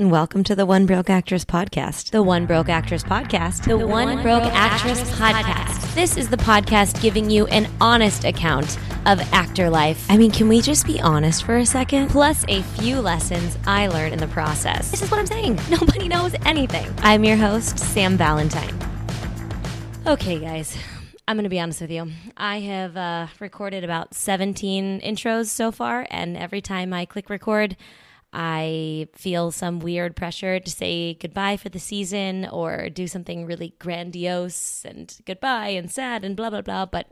and welcome to the One Broke Actress podcast. The One Broke Actress podcast. The, One, Broke, Actress, podcast. This is the podcast giving you an honest account of actor life. I mean, can we just be honest for a second? Plus, a few lessons I learned in the process. This is what I'm saying. Nobody knows anything. I'm your host, Sam Valentine. Okay, guys. I'm going to be honest with you. I have uh, recorded about 17 intros so far, and every time I click record, I feel some weird pressure to say goodbye for the season or do something really grandiose and goodbye and sad and blah, blah, blah. But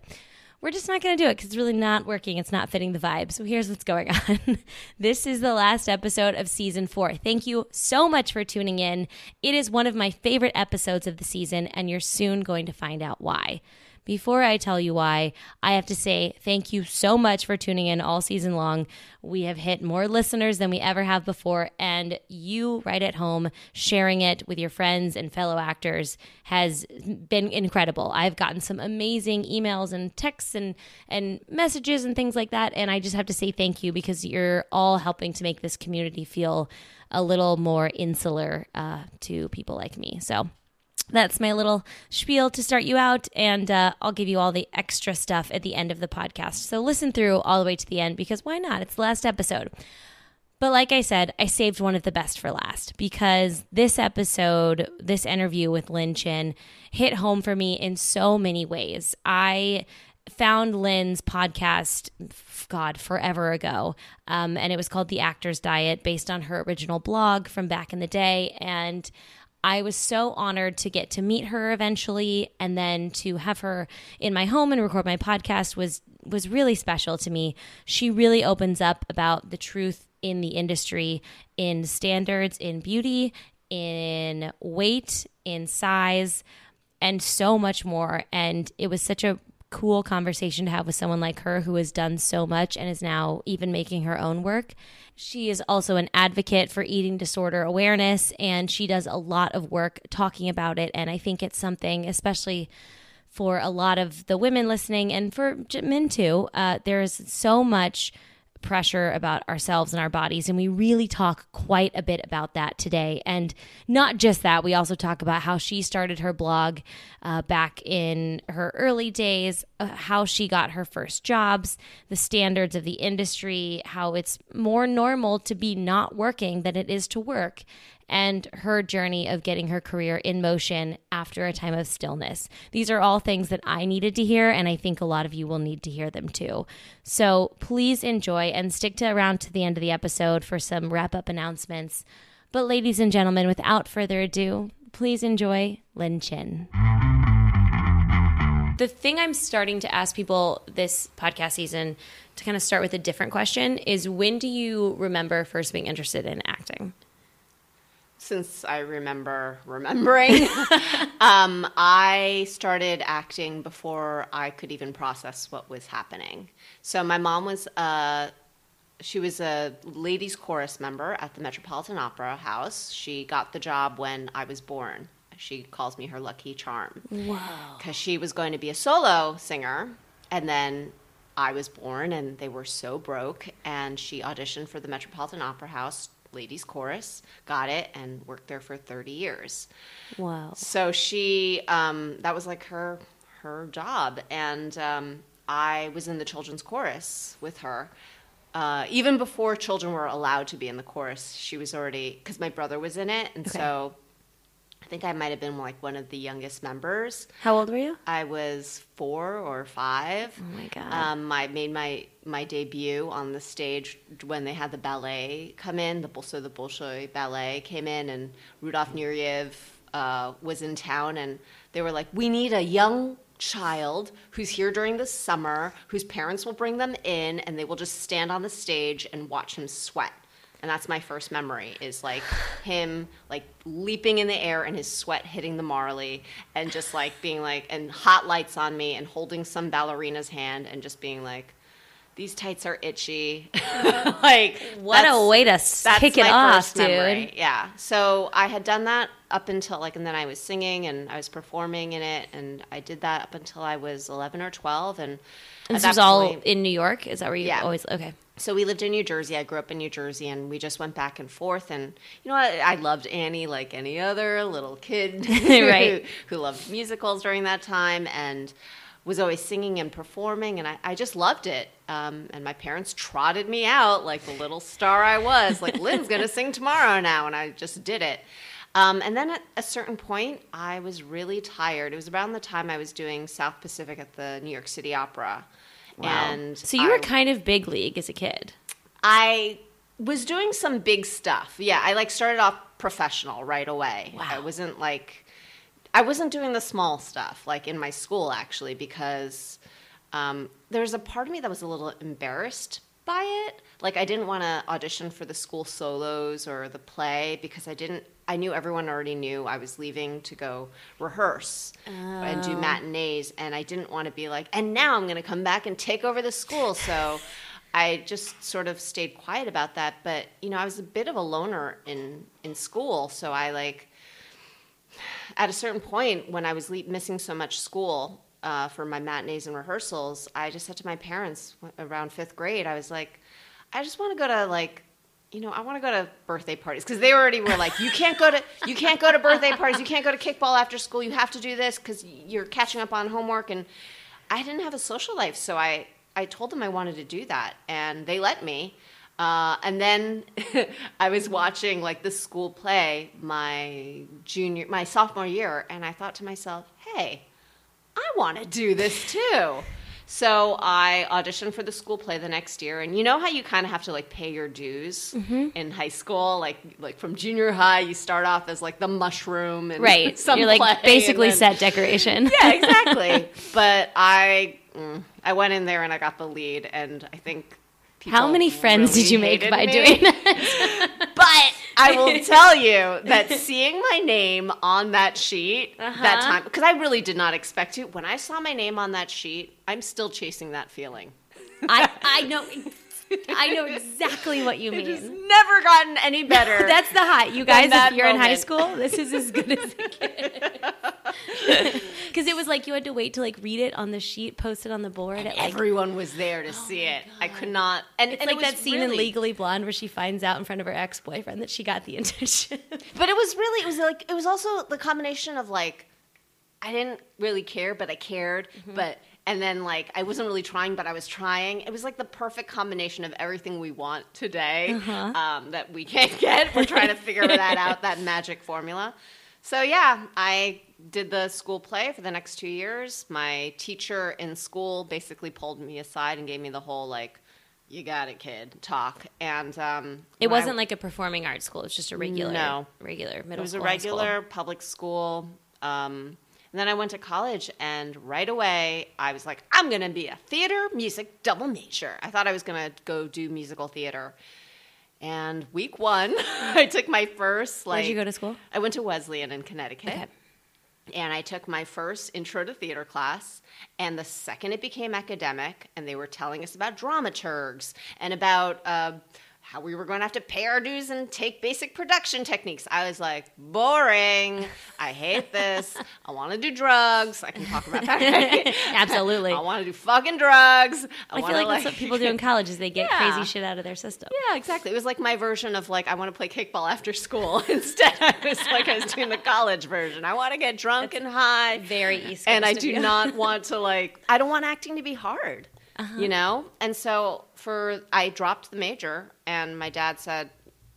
we're just not going to do it because it's really not working. It's not fitting the vibe. So here's what's going on. this is the last episode of season four. Thank you so much for tuning in. It is one of my favorite episodes of the season, and you're soon going to find out why. Before I tell you why, I have to say thank you so much for tuning in all season long. We have hit more listeners than we ever have before, and you right at home sharing it with your friends and fellow actors has been incredible. I've gotten some amazing emails and texts and, and messages and things like that, and I just have to say thank you because you're all helping to make this community feel a little more insular uh, to people like me. So, that's my little spiel to start you out, and uh, I'll give you all the extra stuff at the end of the podcast. So listen through all the way to the end because why not? It's the last episode. But like I said, I saved one of the best for last because this episode, this interview with Lynn Chen, hit home for me in so many ways. I found Lynn's podcast, God, forever ago. Um, and it was called The Actor's Diet, based on her original blog from back in the day. And I was so honored to get to meet her eventually and then to have her in my home and record my podcast was was really special to me. She really opens up about the truth in the industry in standards in beauty, in weight, in size, and so much more and it was such a cool conversation to have with someone like her who has done so much and is now even making her own work. She is also an advocate for eating disorder awareness and she does a lot of work talking about it. And I think it's something, especially for a lot of the women listening and for men too, uh, there's so much pressure about ourselves and our bodies. And we really talk quite a bit about that today. And not just that, we also talk about how she started her blog uh, back in her early days, uh, how she got her first jobs, the standards of the industry, how it's more normal to be not working than it is to work, and her journey of getting her career in motion after a time of stillness. These are all things that I needed to hear, and I think a lot of you will need to hear them too. So please enjoy and stick to around to the end of the episode for some wrap up announcements. But, ladies and gentlemen, without further ado, please enjoy Lynn Chen. The thing I'm starting to ask people this podcast season to kind of start with a different question is when do you remember first being interested in acting? Since I remember remembering. um, I started acting before I could even process what was happening. So my mom was a uh, she was a ladies chorus member at the Metropolitan Opera House. She got the job when I was born. She calls me her lucky charm. Wow. Because she was going to be a solo singer, and then I was born, and they were so broke, and she auditioned for the Metropolitan Opera House ladies chorus, got it, and worked there for 30 years. Wow. So she, um, that was like her her job, and um, I was in the children's chorus with her. Uh, even before children were allowed to be in the chorus, she was already because my brother was in it, and okay. so I think I might have been like one of the youngest members. How old were you? I was four or five. Oh my god! Um, I made my my debut on the stage when they had the ballet come in. The so the Bolshoi ballet came in, and Rudolf Nureyev uh, was in town, and they were like, "We need a young child who's here during the summer, whose parents will bring them in, and they will just stand on the stage and watch him sweat." And that's my first memory is like him like leaping in the air and his sweat hitting the marley and just like being like and hot lights on me and holding some ballerina's hand and just being like these tights are itchy. Like what a way to kick it off dude memory. yeah. So i had done that up until like and then i was singing and i was performing in it and i did that up until i was 11 or 12 and this was all in new york? Is that where you yeah. always okay so we lived in New Jersey. I grew up in New Jersey, and we just went back and forth. And you know, I, I loved Annie like any other little kid, Right. who, who loved musicals during that time, and was always singing and performing. And I, I just loved it. Um, and my parents trotted me out like the little star I was. Like Lynn's gonna sing tomorrow now, and I just did it. Um, and then at a certain point, I was really tired. It was around the time I was doing South Pacific at the New York City Opera. And So you were I- kind of big league as a kid. I was doing some big stuff. Yeah, I like started off professional right away. Wow. I wasn't like I wasn't doing the small stuff like in my school actually because um, there was a part of me that was a little embarrassed by it. Like I didn't want to audition for the school solos or the play because I didn't. I knew everyone already knew I was leaving to go rehearse and do oh. matinees, and I didn't want to be like, and now I'm going to come back and take over the school. So I just sort of stayed quiet about that. But you know, I was a bit of a loner in in school, so I like at a certain point when I was le- missing so much school uh, for my matinees and rehearsals, I just said to my parents around fifth grade, I was like, I just want to go to like, you know, I want to go to birthday parties because they already were like, you can't go to you can't go to birthday parties, you can't go to kickball after school, you have to do this because you're catching up on homework, and I didn't have a social life, so I I told them I wanted to do that, and they let me. Uh, and then I was watching like the school play my junior, my sophomore year, and I thought to myself, "Hey, I want to do this too." So I auditioned for the school play the next year, and you know how you kind of have to like pay your dues in high school, like like from junior high, you start off as like the mushroom and Right. some You're like basically then- set decoration. yeah, exactly. but I mm, I went in there and I got the lead, and I think. How many friends really did you make by me. doing that? But I will tell you that seeing my name on that sheet that Uh-huh. time, because I really did not expect to. When I saw my name on that sheet, I'm still chasing that feeling. I, I know I know exactly what you It has mean. never gotten any better. That's the high. You guys, if you're in high school, this is as good as it gets. Because it was like you had to wait to like read it on the sheet, post it on the board. At, like, Everyone was there to see it. I could not. And it's and like it that scene in Legally Blonde where she finds out in front of her ex boyfriend that she got the internship. But it was really, it was like, it was also the combination of like, I didn't really care, but I cared. Mm-hmm. But, and then like, I wasn't really trying, but I was trying. It was like the perfect combination of everything we want today Uh-huh. um, that we can't get. We're trying to figure that out, that magic formula. So yeah, I did the school play for the next two years. My teacher in school basically pulled me aside and gave me the whole like, "You got it, kid," talk. And um, It wasn't like a performing arts school. It was just a regular, No. regular middle it was a high school. regular public school. Um, and then I went to college, and right away I was like, I'm going to be a theater music double major. I thought I was going to go do musical theater. And week one, I took my first like. Where'd you go to school? I went to Wesleyan in Connecticut. Okay. And I took my first intro to theater class. And the second it became academic, and they were telling us about dramaturgs and about uh, how we were going to have to pay our dues and take basic production techniques, I was like, boring. I hate this. I want to do drugs. I can talk about that. Absolutely. I want to do fucking drugs. I, I feel wanna, like that's what people do in college is they get Yeah. crazy shit out of their system. Yeah, exactly. It was like my version of like I want to play kickball after school. Instead, I was like I was doing the college version. I want to get drunk and high. Very East Coast and I do you. not want to like I don't want acting to be hard. Uh-huh. You know? And so for I dropped the major and my dad said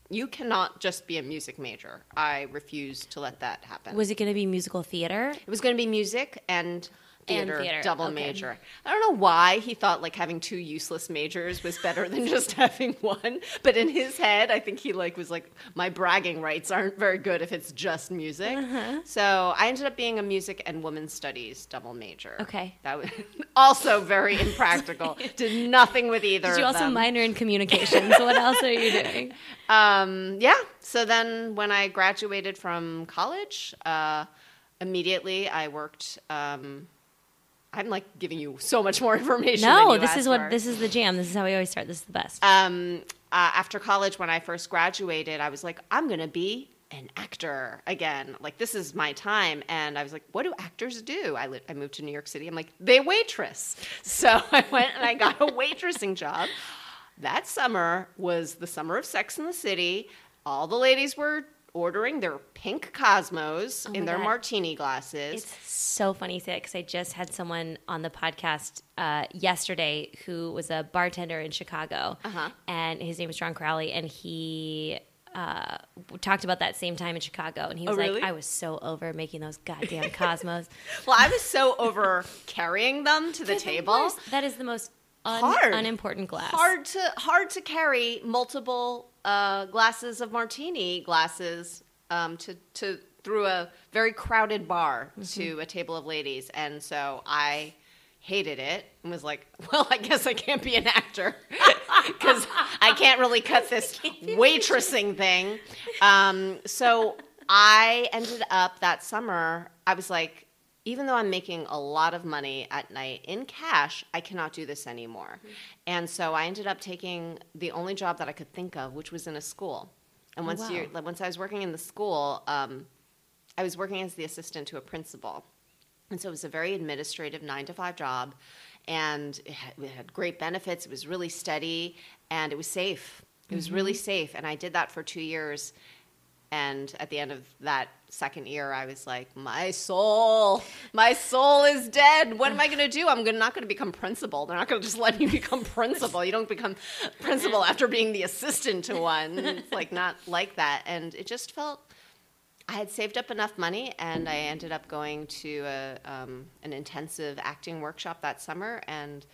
you cannot just be a music major. I refuse to let that happen. Was it going to be musical theater? It was going to be music And theater, theater, double okay. major. I don't know why he thought like having two useless majors was better than just having one. But in his head, I think he like was like, my bragging rights aren't very good if it's just music. Uh-huh. So I ended up being a music and women's studies double major. Okay. that was also very impractical. Did nothing with either. Did you also them. minor in communications? what else are you doing? Um, yeah. So then when I graduated from college, uh, immediately I worked. Um, I'm like giving you so much more information. than No, this is what for. this is the jam. This is how we always start. This is the best. Um, uh, after college, when I first graduated, I was like, I'm gonna be an actor again. Like this is my time. And I was like, what do actors do? I li- I moved to New York City. I'm like, they waitress. So I went and I got a waitressing job. that summer was the summer of Sex in the City. All the ladies were ordering their pink Cosmos Oh in their God. martini glasses. It's so funny to say because I just had someone on the podcast uh, yesterday who was a bartender in Chicago, Uh-huh. and his name is John Crowley, and he uh, talked about that same time in Chicago, and he was Oh, really? like, "I was so over making those goddamn Cosmos." well, I was so over carrying them to the table. That is the most un- Hard. unimportant glass. Hard to hard to carry multiple uh, glasses of martini glasses um, to to through a very crowded bar to a table of ladies, and so I hated it and was like, well, I guess I can't be an actor because I can't really cut this waitressing thing. Um, so I ended up that summer. I was like, even though I'm making a lot of money at night in cash, I cannot do this anymore. And so I ended up taking the only job that I could think of, which was in a school. And once wow. you once I was working in the school, um, I was working as the assistant to a principal. And so it was a very administrative nine to five job. And it had, it had great benefits. It was really steady and it was safe. It was really safe. And I did that for two years. And at the end of that second year, I was like, my soul, my soul is dead. What am I going to do? I'm not going to become principal. They're not going to just let me become principal. You don't become principal after being the assistant to one. It's like not like that. And it just felt I had saved up enough money, and I ended up going to a, um, an intensive acting workshop that summer. And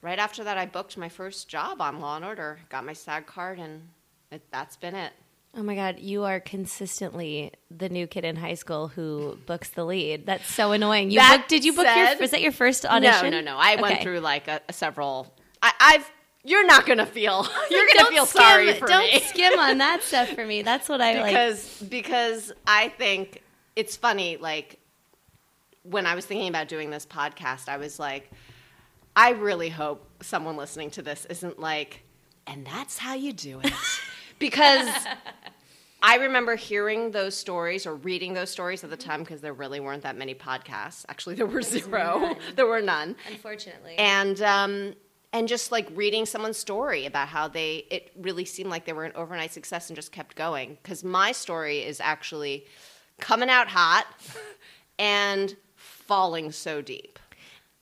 right after that, I booked my first job on Law and Order, got my SAG card, and it, that's been it. Oh my God, you are consistently the new kid in high school who books the lead. That's so annoying. You booked, did you book said- your? Was that your first audition? No, no, no. I went through like a, a several. I, I've. You're not gonna feel. You're gonna feel skim, sorry for me. don't skim on that stuff for me. That's what I like. because because I think it's funny. Like when I was thinking about doing this podcast, I was like, I really hope someone listening to this isn't like, and that's how you do it, because. I remember hearing those stories or reading those stories at the time because there really weren't that many podcasts. Actually, there were zero. there were none Unfortunately, and um, and just like reading someone's story about how they it really seemed like they were an overnight success and just kept going because my story is actually coming out hot and falling so deep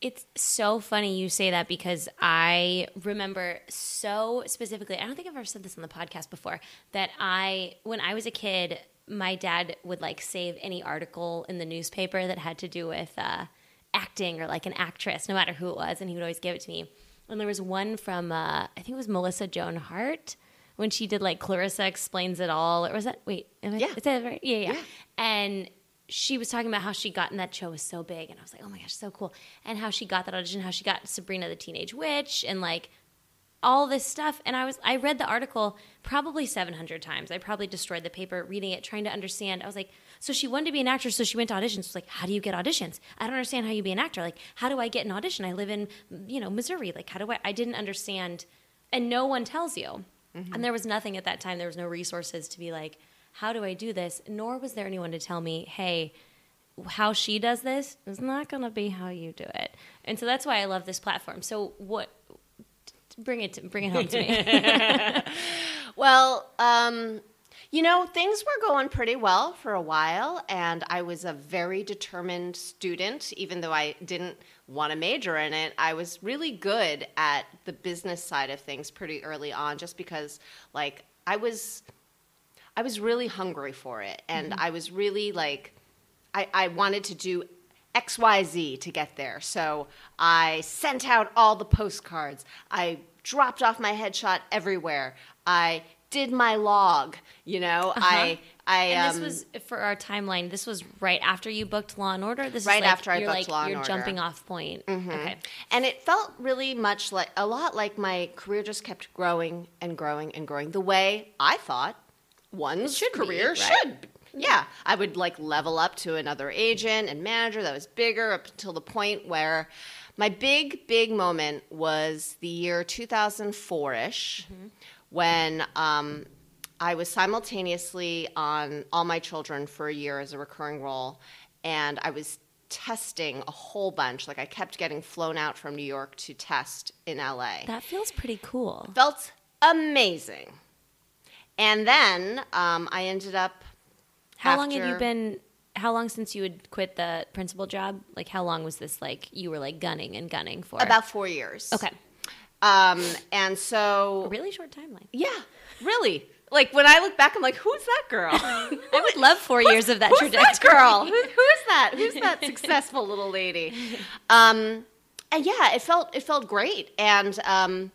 It's so funny you say that because I remember so specifically, I don't think I've ever said this on the podcast before, that I, when I was a kid, my dad would like save any article in the newspaper that had to do with uh, acting or like an actress, no matter who it was, and he would always give it to me. And there was one from, uh, I think it was Melissa Joan Hart when she did like Clarissa Explains It All. Or was that, wait, am I, Yeah. is that right? Yeah, yeah. Yeah. And she was talking about how she got in that show was so big, and I was like, oh my gosh, so cool. And how she got that audition, how she got Sabrina the Teenage Witch, and like all this stuff. And I was, I read the article probably 700 times. I probably destroyed the paper reading it, trying to understand. I was like, so she wanted to be an actress, so she went to auditions. It's like, how do you get auditions? I don't understand how you be an actor. Like, how do I get an audition? I live in, you know, Missouri. Like, how do I? I didn't understand, and no one tells you. Mm-hmm. And there was nothing at that time. There was no resources to be like, how do I do this? Nor was there anyone to tell me, hey, how she does this is not going to be how you do it. And so that's why I love this platform. So what? Bring it, to, bring it home to me. well um, you know things were going pretty well for a while and i was a very determined student even though i didn't want to major in it i was really good at the business side of things pretty early on just because like i was I was really hungry for it, and I was really like, I, I wanted to do X, Y, Z to get there. So I sent out all the postcards. I dropped off my headshot everywhere. I did my log. You know, I I and um, this was for our timeline. This was right after you booked Law and Order. This Right is like, after I booked like, Law and Your Order. Mm-hmm. jumping off point. Okay. And it felt really much like a lot like my career just kept growing and growing and growing the way I thought one's should be, career right? should. Yeah, I would like level up to another agent and manager that was bigger up until the point where my big, big moment was the year 2004 ish when um, I was simultaneously on All My Children for a year as a recurring role, and I was testing a whole bunch. Like I kept getting flown out from New York to test in LA. That feels pretty cool. felt amazing. And then um, I ended up. How long have you been? How long since you had quit the principal job? Like, how long was this? Like, you were like gunning and gunning for About four years. Okay, Um, and so a really short timeline. Yeah, really. Like when I look back, I'm like, who's that girl? I would love four years of that who's trajectory. that girl? Who, who is that? Who's that successful little lady? Um, and yeah, it felt it felt great. And um,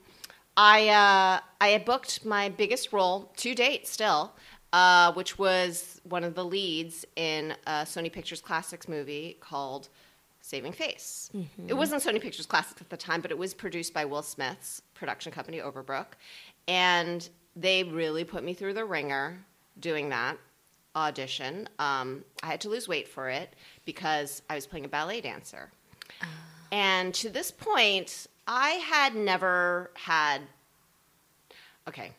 I uh, I had booked my biggest role to date still, uh, which was one of the leads in a Sony Pictures Classics movie called Saving Face. It wasn't Sony Pictures Classics at the time, but it was produced by Will Smith's production company, Overbrook. And they really put me through the wringer doing that audition. Um, I had to lose weight for it because I was playing a ballet dancer. And to this point, I had never had, okay,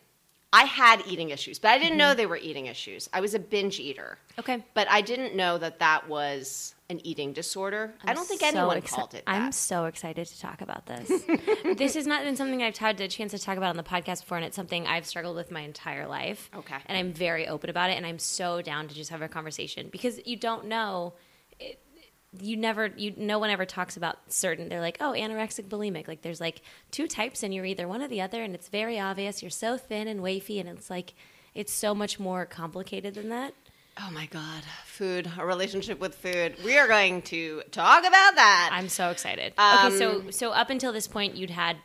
I had eating issues, but I didn't know mm-hmm. they were eating issues. I was a binge eater. Okay. But I didn't know that that was an eating disorder. I don't think anyone exci- called it that. I'm so excited to talk about this. this has not been something I've had a chance to talk about on the podcast before, and it's something I've struggled with my entire life. Okay. And I'm very open about it, and I'm so down to just have a conversation because you don't know. It, you never, you, no one ever talks about certain. They're like, oh, anorexic, bulimic. Like, there's like two types, and you're either one or the other, and it's very obvious. You're so thin and wafy, and it's like, it's so much more complicated than that. oh my God, food, a relationship with food. We are going to talk about that. I'm so excited. Um, okay, so so up until this point, you'd had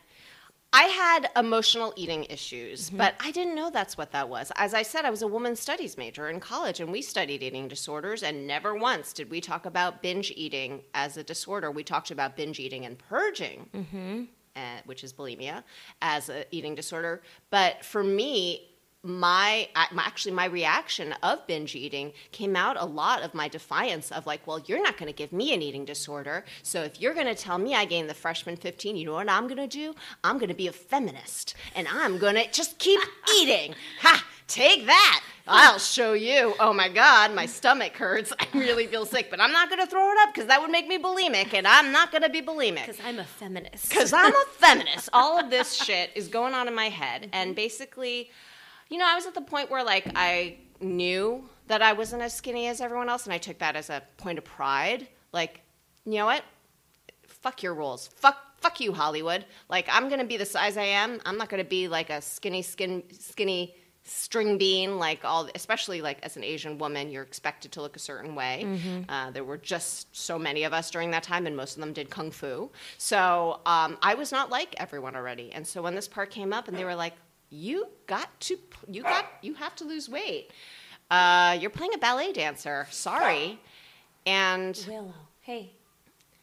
I had emotional eating issues, Mm-hmm. but I didn't know that's what that was. As I said, I was a women's studies major in college, and we studied eating disorders, and never once did we talk about binge eating as a disorder. We talked about binge eating and purging, Mm-hmm. uh, which is bulimia, as an eating disorder. But for me, my, my actually my reaction of binge eating came out a lot of my defiance of like well you're not going to give me an eating disorder. So if you're going to tell me i gained the freshman 15 you know what i'm going to do? I'm going to be a feminist and i'm going to just keep eating. Ha! Take that! I'll show you. Oh my god my stomach hurts. I really feel sick but i'm not going to throw it up because that would make me bulimic and i'm not going to be bulimic. Because I'm a feminist. because I'm a feminist. All of this shit is going on in my head. And mm-hmm. basically, you know, I was at the point where like I knew that I wasn't as skinny as everyone else, and I took that as a point of pride. Like, you know what? Fuck your rules. Fuck. Fuck you, Hollywood. Like, I'm gonna be the size I am. I'm not gonna be like a skinny, skin, skinny string bean. Like all, especially like as an Asian woman, you're expected to look a certain way. Uh, there were just so many of us during that time, and most of them did kung fu. So um, I was not like everyone already. And so when this part came up, and they were like, "You got to, you got, you have to lose weight. Uh, you're playing a ballet dancer. Sorry." And Willow, hey,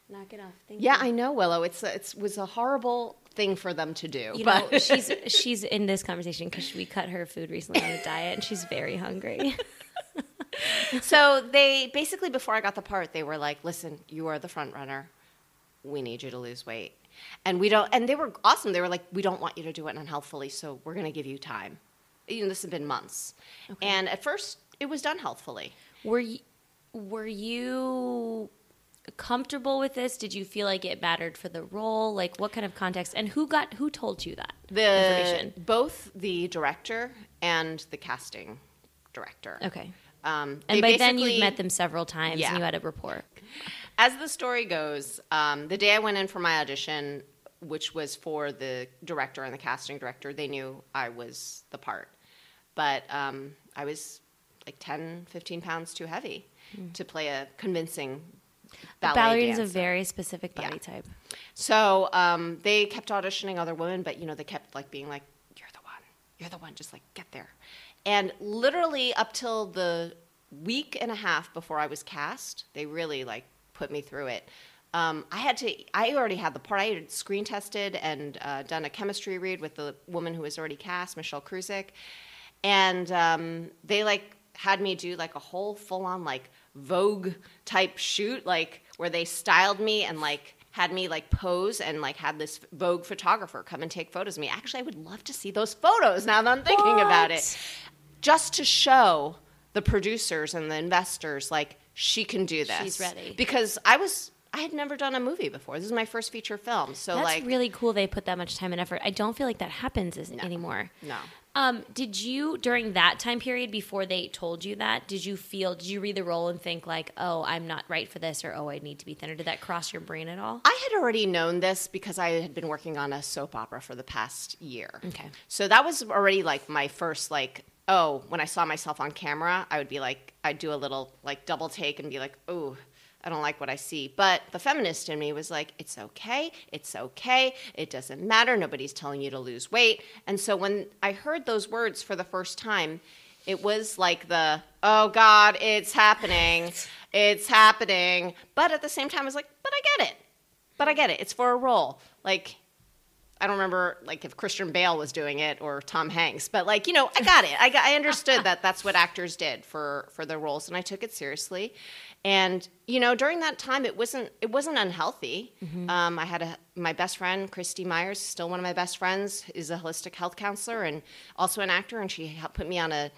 knock it off. Thank yeah, you. I know Willow. It's a, it's was a horrible thing for them to do. You but know, she's she's in this conversation because we cut her food recently on a diet, and she's very hungry. so they basically before I got the part, they were like, "Listen, you are the front runner. We need you to lose weight." And we don't and they were awesome. They were like, "We don't want you to do it unhealthfully, so we're going to give you time." You know, this has been months. And at first, it was done healthfully. were you were you comfortable with this? Did you feel like it mattered for the role? Like, what kind of context? And who got who told you that The information? both the director and the casting director. Okay. Um, And by then you'd met them several times, Yeah. and you had a rapport. As the story goes, um, the day I went in for my audition, which was for the director and the casting director, they knew I was the part. But um, I was like 10, 15 pounds too heavy to play a convincing ballet Ballerinas dancer. a very specific body Yeah. type. So um, they kept auditioning other women, but you know they kept like being like, "You're the one, you're the one, just like get there." And literally up till the week and a half before I was cast, they really like put me through it. Um, I had to. I already had the part. I had screen tested and uh, done a chemistry read with the woman who was already cast, Michelle Krusiec, and um, they like had me do like a whole full on like Vogue type shoot, like where they styled me and like had me like pose and like had this Vogue photographer come and take photos of me. Actually, I would love to see those photos now that I'm thinking about it. Just to show the producers and the investors like she can do this. She's ready. Because I was I had never done a movie before. This is my first feature film. So That's like really cool. They put that much time and effort. I don't feel like that happens as- anymore. no. Um, did you during that time period before they told you that? Did you feel? Did you read the role and think like, "Oh, I'm not right for this," or "Oh, I need to be thinner"? Did that cross your brain at all? I had already known this because I had been working on a soap opera for the past year. Okay. So that was already like my first like oh, when I saw myself on camera, I would be like I'd do a little like double take and be like, "Oh, I don't like what I see." But the feminist in me was like, "It's okay. It's okay. It doesn't matter. Nobody's telling you to lose weight." And so when I heard those words for the first time, it was like the, "Oh god, it's happening. It's happening." But at the same time I was like, "But I get it." But I get it. It's for a role. Like I don't remember like if Christian Bale was doing it or Tom Hanks, but like you know, I got it. I got, I understood that that's what actors did for for their roles, and I took it seriously. And you know, during that time, it wasn't it wasn't unhealthy. Um, I had a my best friend Christy Myers, still one of my best friends, is a holistic health counselor and also an actor, and she helped put me on a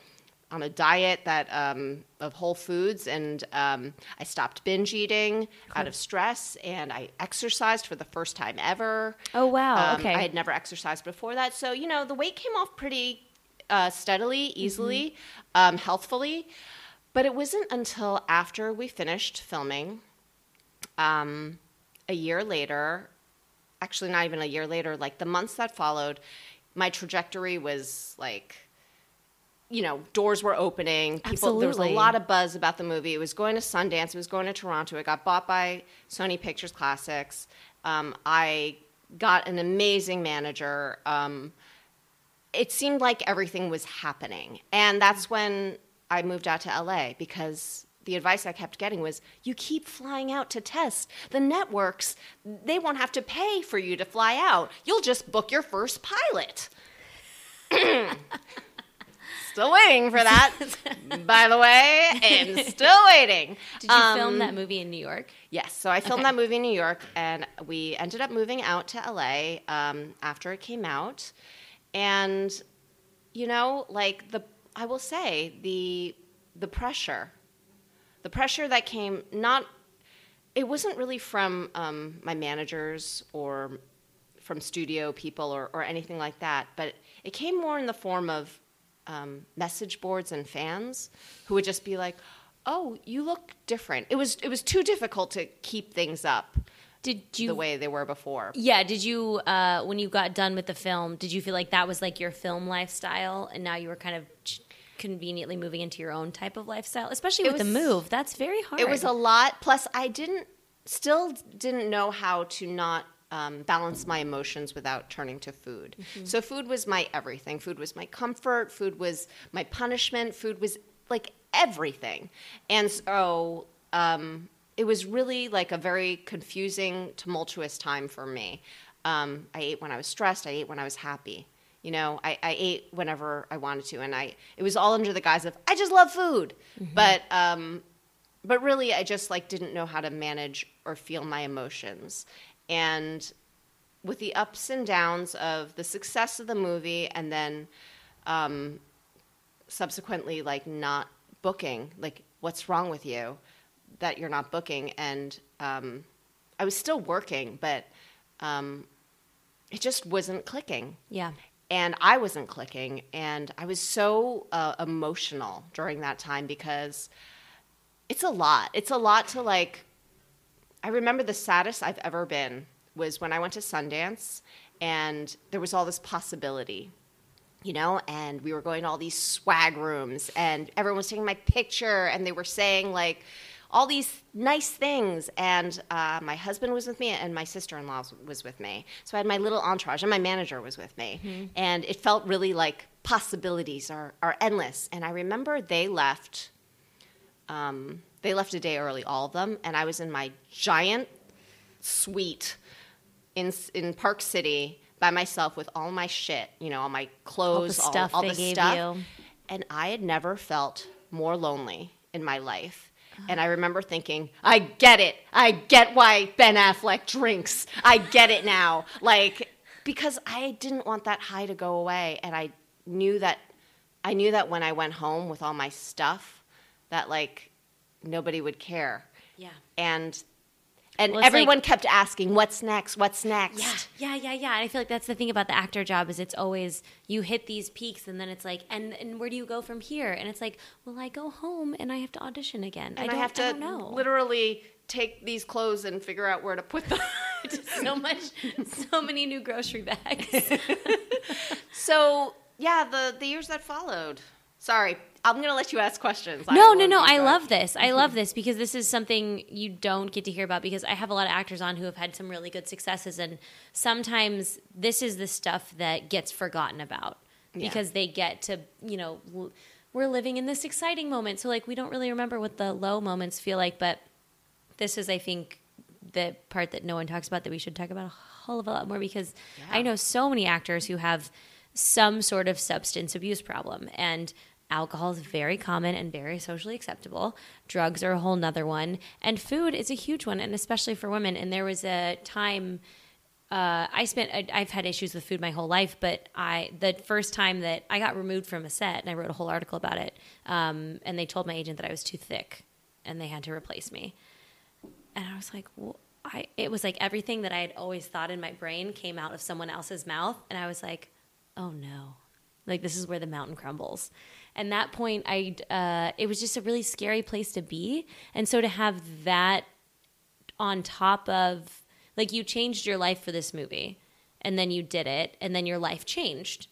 on a diet that um, of whole foods, and um, I stopped binge eating out of stress, and I exercised for the first time ever. Oh, wow. Um, Okay. I had never exercised before that, so you know the weight came off pretty uh, steadily, easily, um, healthfully. But it wasn't until after we finished filming, um, a year later, actually not even a year later, like the months that followed, my trajectory was like you know, doors were opening. People, there was a lot of buzz about the movie. It was going to Sundance. It was going to Toronto. It got bought by Sony Pictures Classics. Um, I got an amazing manager. Um, it seemed like everything was happening, and that's when I moved out to LA because the advice I kept getting was, "You keep flying out to test. The networks, they won't have to pay for you to fly out. You'll just book your first pilot." Still waiting for that, by the way, and still waiting. Did you Um, film that movie in New York? Yes, so I filmed Okay. that movie in New York, and we ended up moving out to LA um, after it came out. And you know, like the I will say the the pressure, the pressure that came not it wasn't really from um, my managers or from studio people or, or anything like that, but it came more in the form of um, message boards and fans who would just be like, "Oh, you look different." It was it was too difficult to keep things up Did you? the way they were before. yeah. Did you? Uh, when you got done with the film, did you feel like that was like your film lifestyle, and now you were kind of conveniently moving into your own type of lifestyle, especially It with the move? That's very hard. It was a lot. Plus, I didn't still didn't know how to not um, balance my emotions without turning to food. So food was my everything. Food was my comfort. Food was my punishment. Food was like everything. And so um, it was really like a very confusing, tumultuous time for me. Um, I ate when I was stressed. I ate when I was happy. You know, I, I ate whenever I wanted to, and I it was all under the guise of I just love food. But um, but really i just like didn't know how to manage or feel my emotions and with the ups and downs of the success of the movie and then um, subsequently like not booking like what's wrong with you that you're not booking and um, i was still working but um, it just wasn't clicking yeah. and I wasn't clicking, and I was so uh, emotional during that time because it's a lot. It's a lot to like. I remember the saddest I've ever been was when I went to Sundance, and there was all this possibility, you know, and we were going to all these swag rooms, and everyone was taking my picture, and they were saying like all these nice things. And uh, my husband was with me, and my sister in law was with me. So I had my little entourage, and my manager was with me. And it felt really like possibilities are, are endless. And I remember they left. Um, they left a day early, all of them, and I was in my giant suite in in Park City by myself with all my shit, you know, all my clothes, all, stuff all they the stuff. And I had never felt more lonely in my life. And I remember thinking, I get it. I get why Ben Affleck drinks. I get it now. Like because I didn't want that high to go away and I knew that I knew that when I went home with all my stuff that like nobody would care Yeah. and and Well, everyone like- kept asking, "What's next? What's next?" Yeah, yeah, yeah, yeah. And I feel like that's the thing about the actor job is it's always you hit these peaks and then it's like, and and where do you go from here? And it's like, well, I go home and I have to audition again. and I, don't, have to I know. literally take these clothes and figure out where to put them. so much, so many new grocery bags. so yeah, the the years that followed. Sorry, I'm gonna let you ask questions. No, no, no. I going. love this. I love this because this is something you don't get to hear about because I have a lot of actors on who have had some really good successes and sometimes this is the stuff that gets forgotten about Yeah. because they get to, you know, we're living in this exciting moment. So like we don't really remember what the low moments feel like, but this is I think the part that no one talks about that we should talk about a whole of a lot more because I know so many actors who have some sort of substance abuse problem and alcohol is very common and very socially acceptable drugs are a whole nother one and food is a huge one and especially for women and there was a time uh, I spent. I've had issues with food my whole life, but I the first time that I got removed from a set, and I wrote a whole article about it, um, and they told my agent that I was too thick, and they had to replace me. And I was like, well, I. It was like everything that I had always thought in my brain came out of someone else's mouth, and I was like, oh no, like this is where the mountain crumbles. And that point, I. Uh, it was just a really scary place to be, and so to have that on top of like you changed your life for this movie and then you did it and then your life changed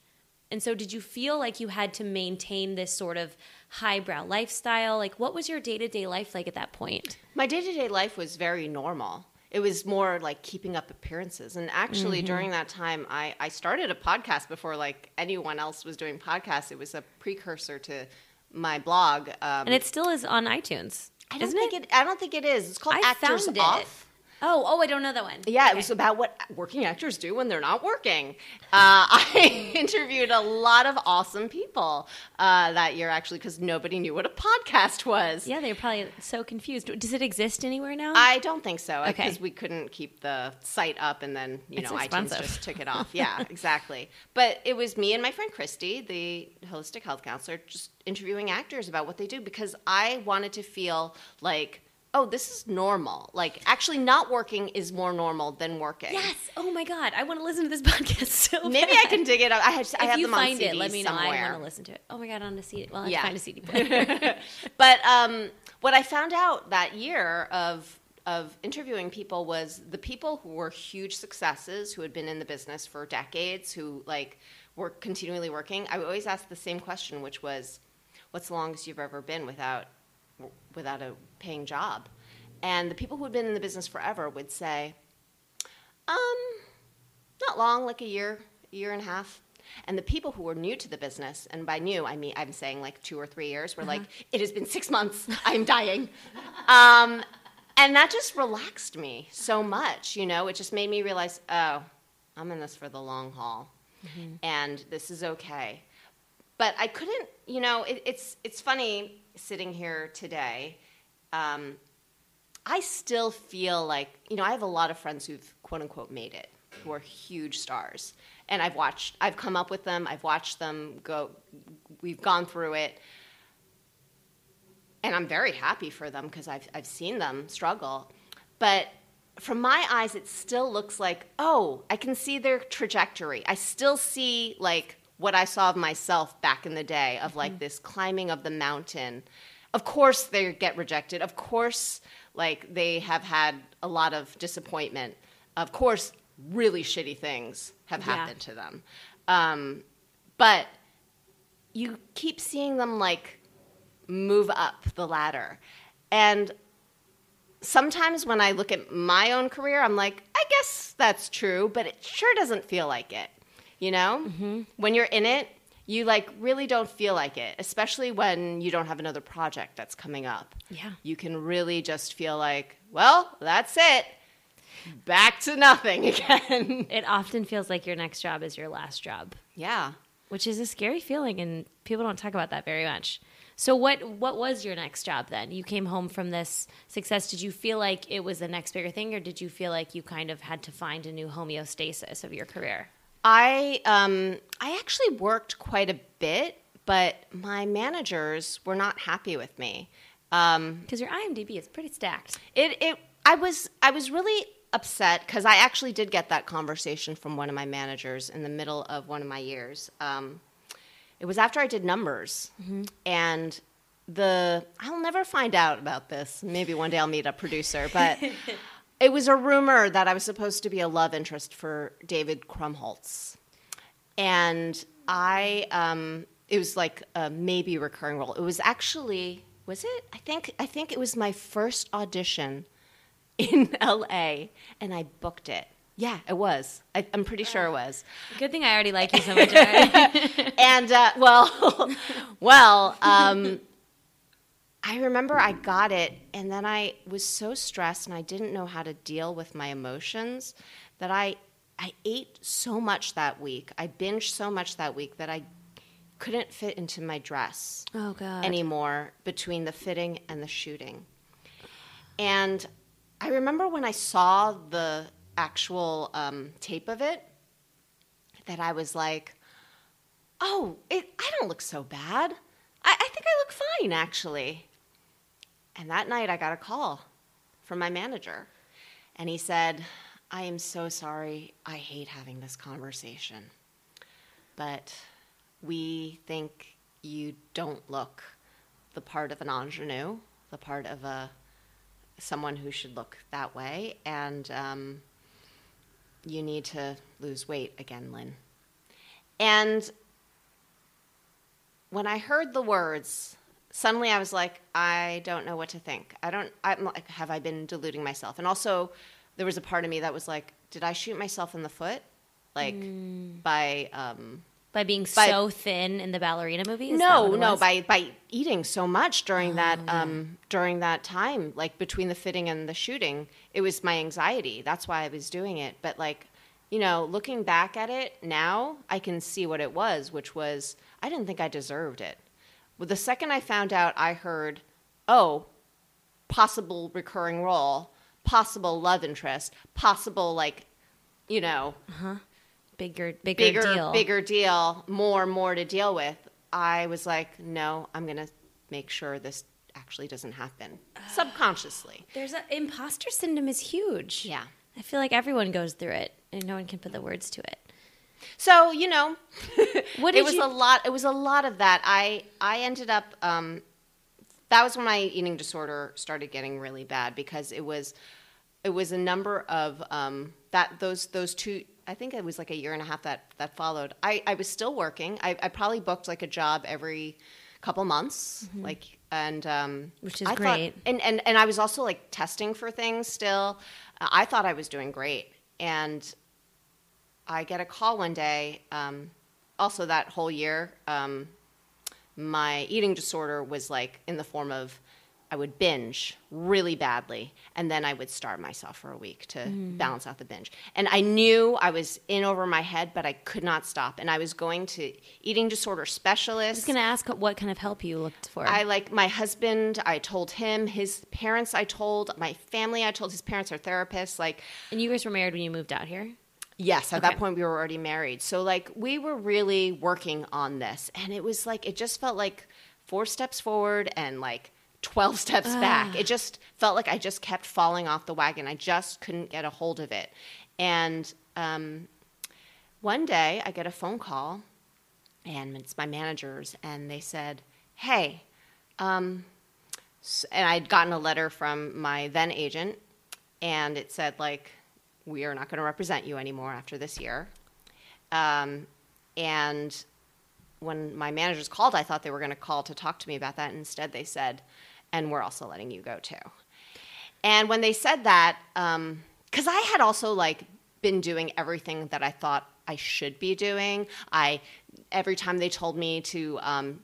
and so did you feel like you had to maintain this sort of highbrow lifestyle like what was your day-to-day life like at that point My day to day life was very normal. It was more like keeping up appearances. And actually, during that time, I, I started a podcast before like anyone else was doing podcasts. It was a precursor to my blog. Um, and it still is on itunes I don't isn't think it? it? I don't think it is. It's called I Actors. Off. Oh oh i don't know that one Yeah, Okay. it was about what working actors do when they're not working. Uh, I interviewed a lot of awesome people uh, that year, actually, because nobody knew what a podcast was. yeah they were probably so confused does it exist anywhere now I don't think so Okay. because we couldn't keep the site up, and then you It's know expensive. iTunes just took it off. Yeah, exactly. But it was me and my friend Christy, the holistic health counselor, just interviewing actors about what they do because I wanted to feel like, oh, this is normal. Like actually, not working is more normal than working. yes oh my god i want to listen to this podcast so Maybe bad. I can dig it up. I have, I if have you them on find it CD let me know i want to listen to it oh my god on a cd well i Yeah. find a cd player but um, what I found out that year of of interviewing people was the people who were huge successes, who had been in the business for decades, who like were continually working. I would always ask the same question, which was, "What's the longest you've ever been without without a paying job?" And the people who had been in the business forever would say, "Um, not long, like a year, a year and a half." And the people who were new to the business, and by new I mean I'm saying like two or three years, were like, "It has been six months. I'm dying," um, and that just relaxed me so much. You know, it just made me realize, oh, I'm in this for the long haul, and this is okay. But I couldn't, you know, it, it's it's funny sitting here today. Um, I still feel like, you know, I have a lot of friends who've quote unquote made it, who are huge stars. And I've watched, I've come up with them, I've watched them go, we've gone through it. And I'm very happy for them because I've, I've seen them struggle. But from my eyes, it still looks like, oh, I can see their trajectory. I still see like what I saw of myself back in the day of like this climbing of the mountain. Of course, they get rejected. Of course, like they have had a lot of disappointment. Of course, really shitty things have Yeah. happened to them. Um, but you keep seeing them like move up the ladder. And sometimes when I look at my own career, I'm like, I guess that's true, but it sure doesn't feel like it. You know? Mm-hmm. When you're in it, you like really don't feel like it, especially when you don't have another project that's coming up. Yeah. You can really just feel like, well, that's it. Back to nothing again. it often feels like your next job is your last job yeah. which is a scary feeling and people don't talk about that very much so what what was your next job then you came home from this success did you feel like it was the next bigger thing or did you feel like you kind of had to find a new homeostasis of your career I um, I actually worked quite a bit, but my managers were not happy with me. Um, because your imdb is pretty stacked it it I was I was really upset because I actually did get that conversation from one of my managers in the middle of one of my years. Um, it was after I did numbers, and the I'll never find out about this. Maybe one day I'll meet a producer, but it was a rumor that I was supposed to be a love interest for David Krumholtz, and I um, it was like a maybe recurring role. It was actually was it? I think I think it was my first audition in LA, and I booked it. Yeah, it was. I, I'm pretty sure it was. Good thing I already like you so much. and uh, well, well, um, I remember I got it, and then I was so stressed, and I didn't know how to deal with my emotions that I I ate so much that week. I binged so much that week that I couldn't fit into my dress oh God. anymore between the fitting and the shooting. And I remember when I saw the actual um, tape of it, that I was like, "Oh, it, I don't look so bad. I, I think I look fine, actually." And that night, I got a call from my manager, and he said, "I am so sorry. I hate having this conversation, but we think you don't look the part of an ingenue, the part of a someone who should look that way, and um, you need to lose weight again, Lynn. And when I heard the words, suddenly I was like, I don't know what to think. I don't. I'm like, have I been deluding myself? And also, there was a part of me that was like, did I shoot myself in the foot, like by um, by being by- so thin in the ballerina movie. Is no, no, by by eating so much during that yeah. um, during that time, like between the fitting and the shooting, it was my anxiety. That's why I was doing it. But like, you know, looking back at it now, I can see what it was, which was I didn't think I deserved it. Well, the second I found out, I heard, oh, possible recurring role, possible love interest, possible like, you know, uh-huh. bigger, bigger, bigger, deal. bigger deal, more, more to deal with. I was like, no, I'm gonna make sure this actually doesn't happen subconsciously. There's a imposter syndrome is huge. Yeah. I feel like everyone goes through it, and no one can put the words to it. So you know, What it was you- a lot. It was a lot of that. I I ended up. Um, that was when my eating disorder started getting really bad because it was it was a number of um, that those those two. I think it was like a year and a half that that followed. I, I was still working. I, I probably booked like a job every couple months, like and um, Mm-hmm. Which is I thought- great. and, and and I was also like testing for things still. I thought I was doing great, and I get a call one day. Um, also, that whole year, um, my eating disorder was like in the form of I would binge really badly, and then I would starve myself for a week to balance out the binge. And I knew I was in over my head, but I could not stop. And I was going to eating disorder I was going to ask what kind of help you looked for. I like my husband, I told him, his parents, I told my family, I told his parents are therapists. Like, and you guys were married when you moved out here. Yes, at that point we were already married. So like we were really working on this and it was like it just felt like four steps forward and like 12 steps back. It just felt like I just kept falling off the wagon. I just couldn't get a hold of it. And um, one day I get a phone call and it's my managers and they said, "Hey, um, and I'd gotten a letter from my then agent, and it said like, "We are not going to represent you anymore after this year." Um, and when my managers called, I thought they were going to call to talk to me about that. Instead, they said, "And we're also letting you go too." And when they said that, because I had also like been doing everything that I thought I should be doing. I every time they told me to um,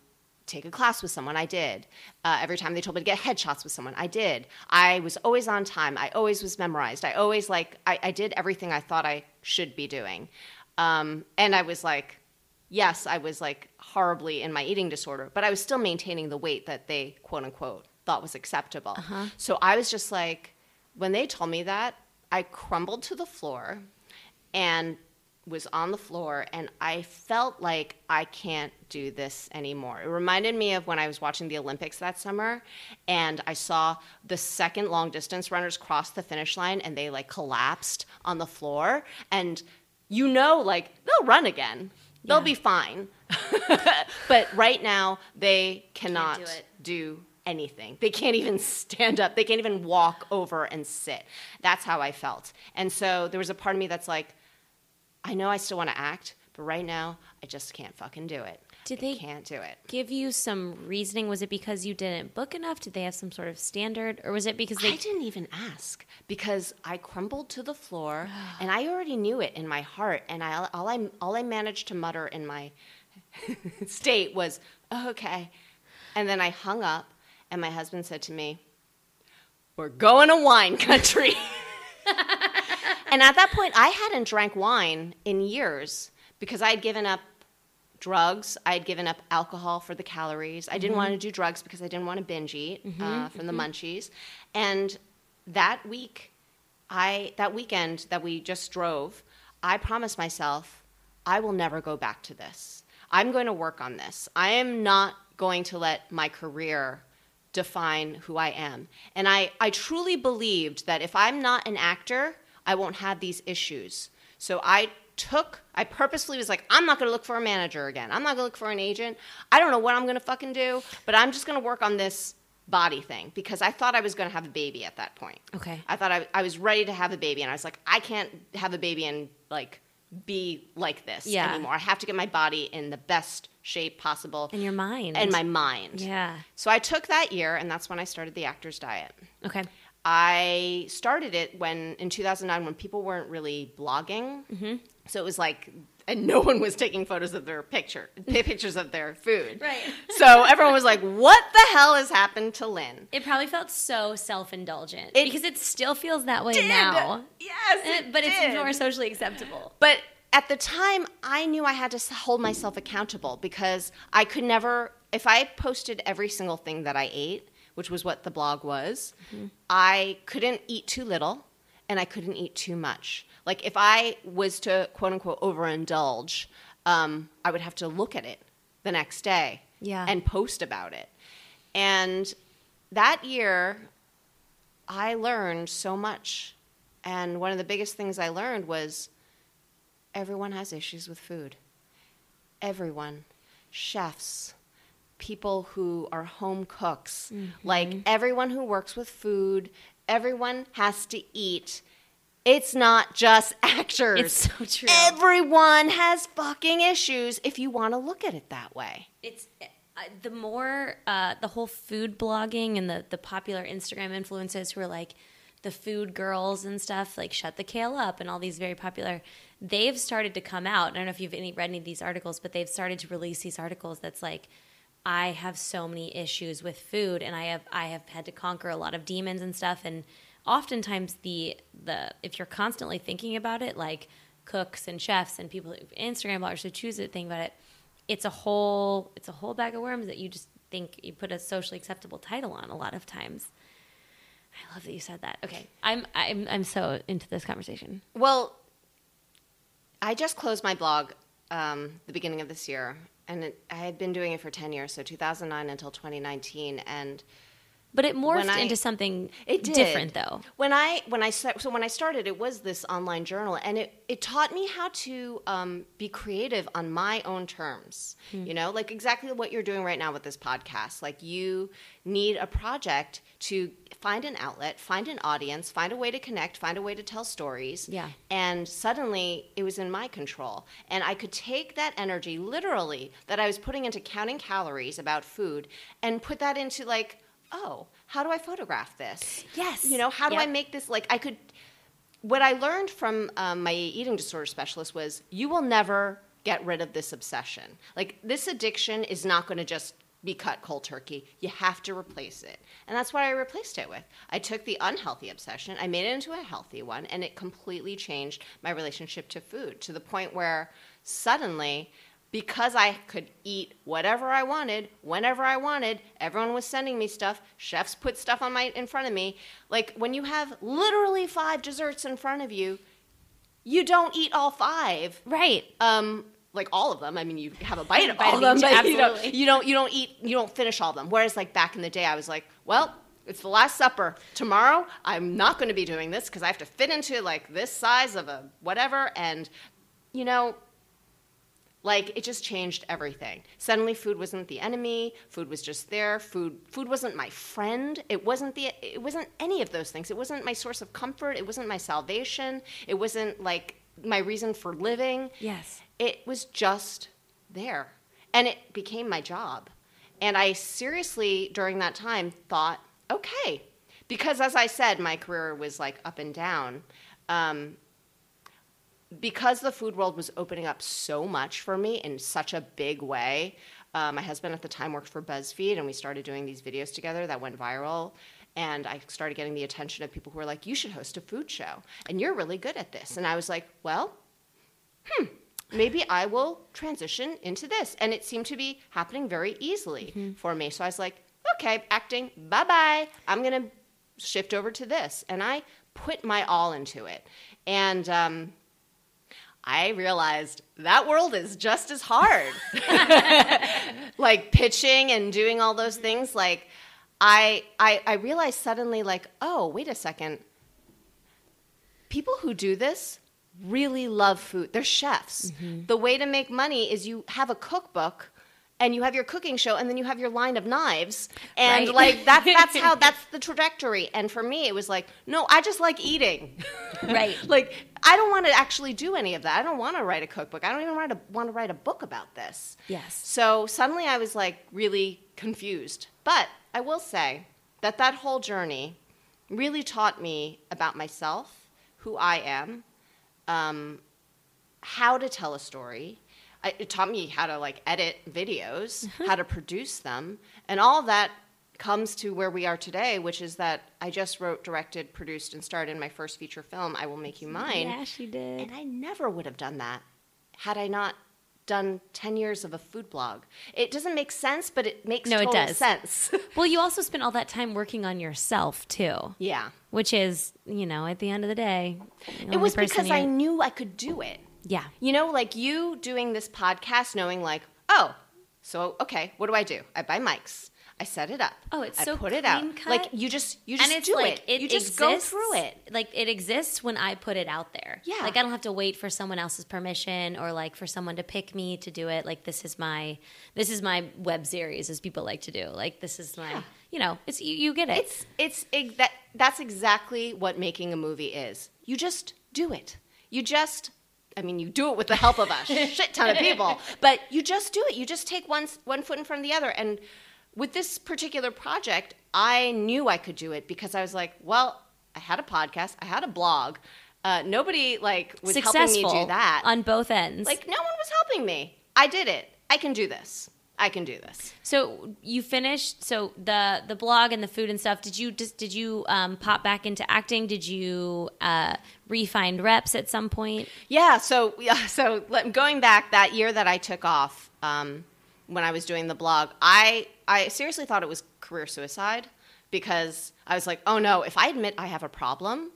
take a class with someone, I did. Uh, every time they told me to get headshots with someone, I did. I was always on time. I always was memorized. I always like I, I did everything I thought I should be doing. Um, and I was like, yes, I was like horribly in my eating disorder, but I was still maintaining the weight that they quote unquote thought was acceptable. So I was just like, when they told me that, I crumbled to the floor and was on the floor and I felt like I can't do this anymore. It reminded me of when I was watching the Olympics that summer and I saw the second long distance runners cross the finish line and they like collapsed on the floor and you know like they'll run again. They'll Yeah. be fine. but right now they cannot do do anything. They can't even stand up. They can't even walk over and sit. That's how I felt. And so there was a part of me that's like, I know I still want to act, but right now I just can't fucking do it. Did I they- can't do it. Give you some reasoning? Was it because you didn't book enough? Did they have some sort of standard, or was it because they? I didn't even ask because I crumbled to the floor and I already knew it in my heart. And I, all, I, all I managed to mutter in my state was, oh, okay. And then I hung up and my husband said to me, We're going to wine country. and at that point, I hadn't drank wine in years because I had given up drugs. I had given up alcohol for the calories. I didn't mm-hmm. want to do drugs because I didn't want to binge eat mm-hmm. uh, from the mm-hmm. munchies. And that week, I that weekend that we just drove, I promised myself I will never go back to this. I'm going to work on this. I am not going to let my career define who I am. And I, I truly believed that if I'm not an actor, I won't have these issues. So I took, I purposefully was like, I'm not gonna look for a manager again. I'm not gonna look for an agent. I don't know what I'm gonna fucking do, but I'm just gonna work on this body thing because I thought I was gonna have a baby at that point. Okay. I thought I, I was ready to have a baby, and I was like, I can't have a baby and like be like this Yeah. anymore. I have to get my body in the best shape possible in your mind and my mind. yeah. So I took that year, and that's when I started the Actors Diet. Okay. I started it when in 2009 when people weren't really blogging. Mm-hmm. So it was like, and no one was taking photos of their picture, pictures of their food. Right. So everyone was like, "What the hell has happened to Lynn?" It probably felt so self-indulgent It because it still feels that way did. now. Yes, Eh, it but it's did. more socially acceptable. But at the time, I knew I had to hold myself accountable because I could never, if I posted every single thing that I ate, which was what the blog was, I couldn't eat too little and I couldn't eat too much. Like if I was to quote unquote overindulge, um, I would have to look at it the next day Yeah. and post about it. And that year, I learned so much. And one of the biggest things I learned was everyone has issues with food. Everyone. Chefs, people who are home cooks, like everyone who works with food, everyone has to eat. It's not just actors. It's so true. Everyone has fucking issues if you want to look at it that way. it's uh, the more uh, the whole food blogging and the the popular Instagram influencers who are like the food girls and stuff, like shut the kale up and all these very popular. They've started to come out. I don't know if you've any, read any of these articles, but they've started to release these articles that's like. I have so many issues with food, and I have I have had to conquer a lot of demons and stuff. And oftentimes, the the if you're constantly thinking about it, like cooks and chefs and people, Instagram bloggers who choose to think about it, it's a whole it's a whole bag of worms that you just think you put a socially acceptable title on a lot of times. I love that you said that. Okay, I'm I'm I'm so into this conversation. Well, I just closed my blog um, the beginning of this year, and I had been doing it for 10 years, so 2009 until 2019. And But it morphed I- into something It did. different, though. When I when I so when I started, it was this online journal, and it it taught me how to um, be creative on my own terms. You know, like exactly what you're doing right now with this podcast. Like you need a project to find an outlet, find an audience, find a way to connect, find a way to tell stories. Yeah. And suddenly it was in my control. And I could take that energy, literally, that I was putting into counting calories about food, and put that into like, oh, how do I photograph this? Yes. You know, how do I make this like I could? What I learned from um, my eating disorder specialist was you will never get rid of this obsession. Like this addiction is not going to just be cut cold turkey. You have to replace it. And that's what I replaced it with. I took the unhealthy obsession, I made it into a healthy one, and it completely changed my relationship to food to the point where suddenly, because I could eat whatever I wanted, whenever I wanted, everyone was sending me stuff, chefs put stuff on my in front of me. Like when you have literally five desserts in front of you, you don't eat all five. Right. Um, like all of them. I mean, you have a bite of all of them, but you don't, absolutely. you don't you don't eat you don't finish all of them. Whereas like back in the day, I was like, well, it's the Last Supper. Tomorrow, I'm not going to be doing this because I have to fit into like this size of a whatever, and you know, like it just changed everything. Suddenly, food wasn't the enemy. Food was just there. Food food wasn't my friend. It wasn't the it wasn't any of those things. It wasn't my source of comfort. It wasn't my salvation. It wasn't like my reason for living Yes. it was just there and it became my job and i seriously during that time thought okay because as i said my career was like up and down um, because the food world was opening up so much for me in such a big way uh, my husband at the time worked for buzzfeed and we started doing these videos together that went viral and i started getting the attention of people who were like you should host a food show and you're really good at this and i was like well hmm, maybe I will transition into this. And it seemed to be happening very easily for me. So I was like, okay, acting, bye bye. I'm going to shift over to this. And I put my all into it. And um, I realized that world is just as hard. like pitching and doing all those things. Like, I, I, I realized suddenly, like, oh, wait a second people who do this really love food. They're chefs. Mm-hmm. The way to make money is you have a cookbook and you have your cooking show and then you have your line of knives and Right. like that's that's how that's the trajectory and for me it was like no i just like eating Right. like i don't want to actually do any of that i don't want to write a cookbook i don't even write a, want to write a book about this Yes. so suddenly I was like really confused. But I will say that that whole journey really taught me about myself, who I am, um, how to tell a story. It taught me how to like edit videos, how to produce them, and all that comes to where we are today, which is that I just wrote, directed, produced, and starred in my first feature film, I Will Make You Mine. Yeah, she did. And I never would have done that had I not done 10 years of a food blog. It doesn't make sense, but it makes No, it total does. sense. Well, you also spent all that time working on yourself too, yeah. which is, you know, at the end of the day, the It was because I knew I could do it. Yeah, You know, like you doing this podcast, knowing like, oh, so okay, what do I do? I buy mics. I set it up. Oh, it's I so put it out. cut. Like you just you just and it's do like it. it You just exists, go through it. Like it exists when I put it out there. Yeah. Like I don't have to wait for someone else's permission or like for someone to pick me to do it. Like this is my this is my web series, as people like to do. Like this is my Yeah. you know it's you, you get it. It's it's that that's exactly what making a movie is. You just do it. You just I mean, you do it with the help of a shit ton of people, but you just do it. You just take one one foot in front of the other. And with this particular project, I knew I could do it because I was like, well, I had a podcast, I had a blog. Uh, nobody like was successful helping me do that. on both ends. like no one was helping me. I did it. I can do this. I can do this. So you finished. So the the blog and the food and stuff. Did you just did you um, pop back into acting? Did you uh, refind reps at some point? Yeah, so yeah, so going back that year that I took off um, when I was doing the blog, I I seriously thought it was career suicide because I was like, oh no, if I admit I have a problem,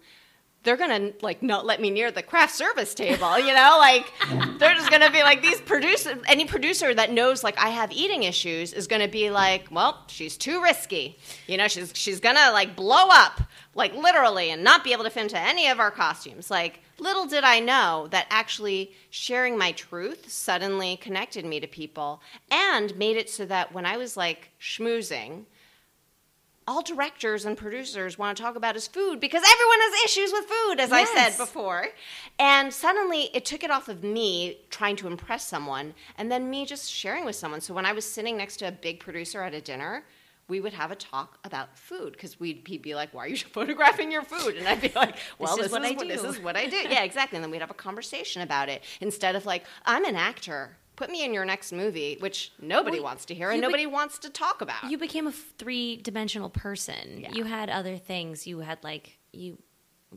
they're gonna like not let me near the craft service table, you know, like they're just gonna be like these producer any producer that knows like I have eating issues is gonna be like, well, she's too risky, you know, she's she's gonna like blow up like literally and not be able to fit into any of our costumes. Like little did I know that actually sharing my truth suddenly connected me to people and made it so that when I was like schmoozing all directors and producers want to talk about is food because everyone has issues with food, as I said before. And suddenly it took it off of me trying to impress someone and then me just sharing with someone. So when I was sitting next to a big producer at a dinner, we would have a talk about food because we'd he'd be like, "Why are you photographing your food?" And I'd be like, "Well, is this, what is I what this is what I do." Yeah, exactly. And then we'd have a conversation about it instead of like, "I'm an actor. Put me in your next movie," which nobody Well, wants to hear and you be- nobody wants to talk about. You became a three dimensional person. Yeah. You had other things. You had like you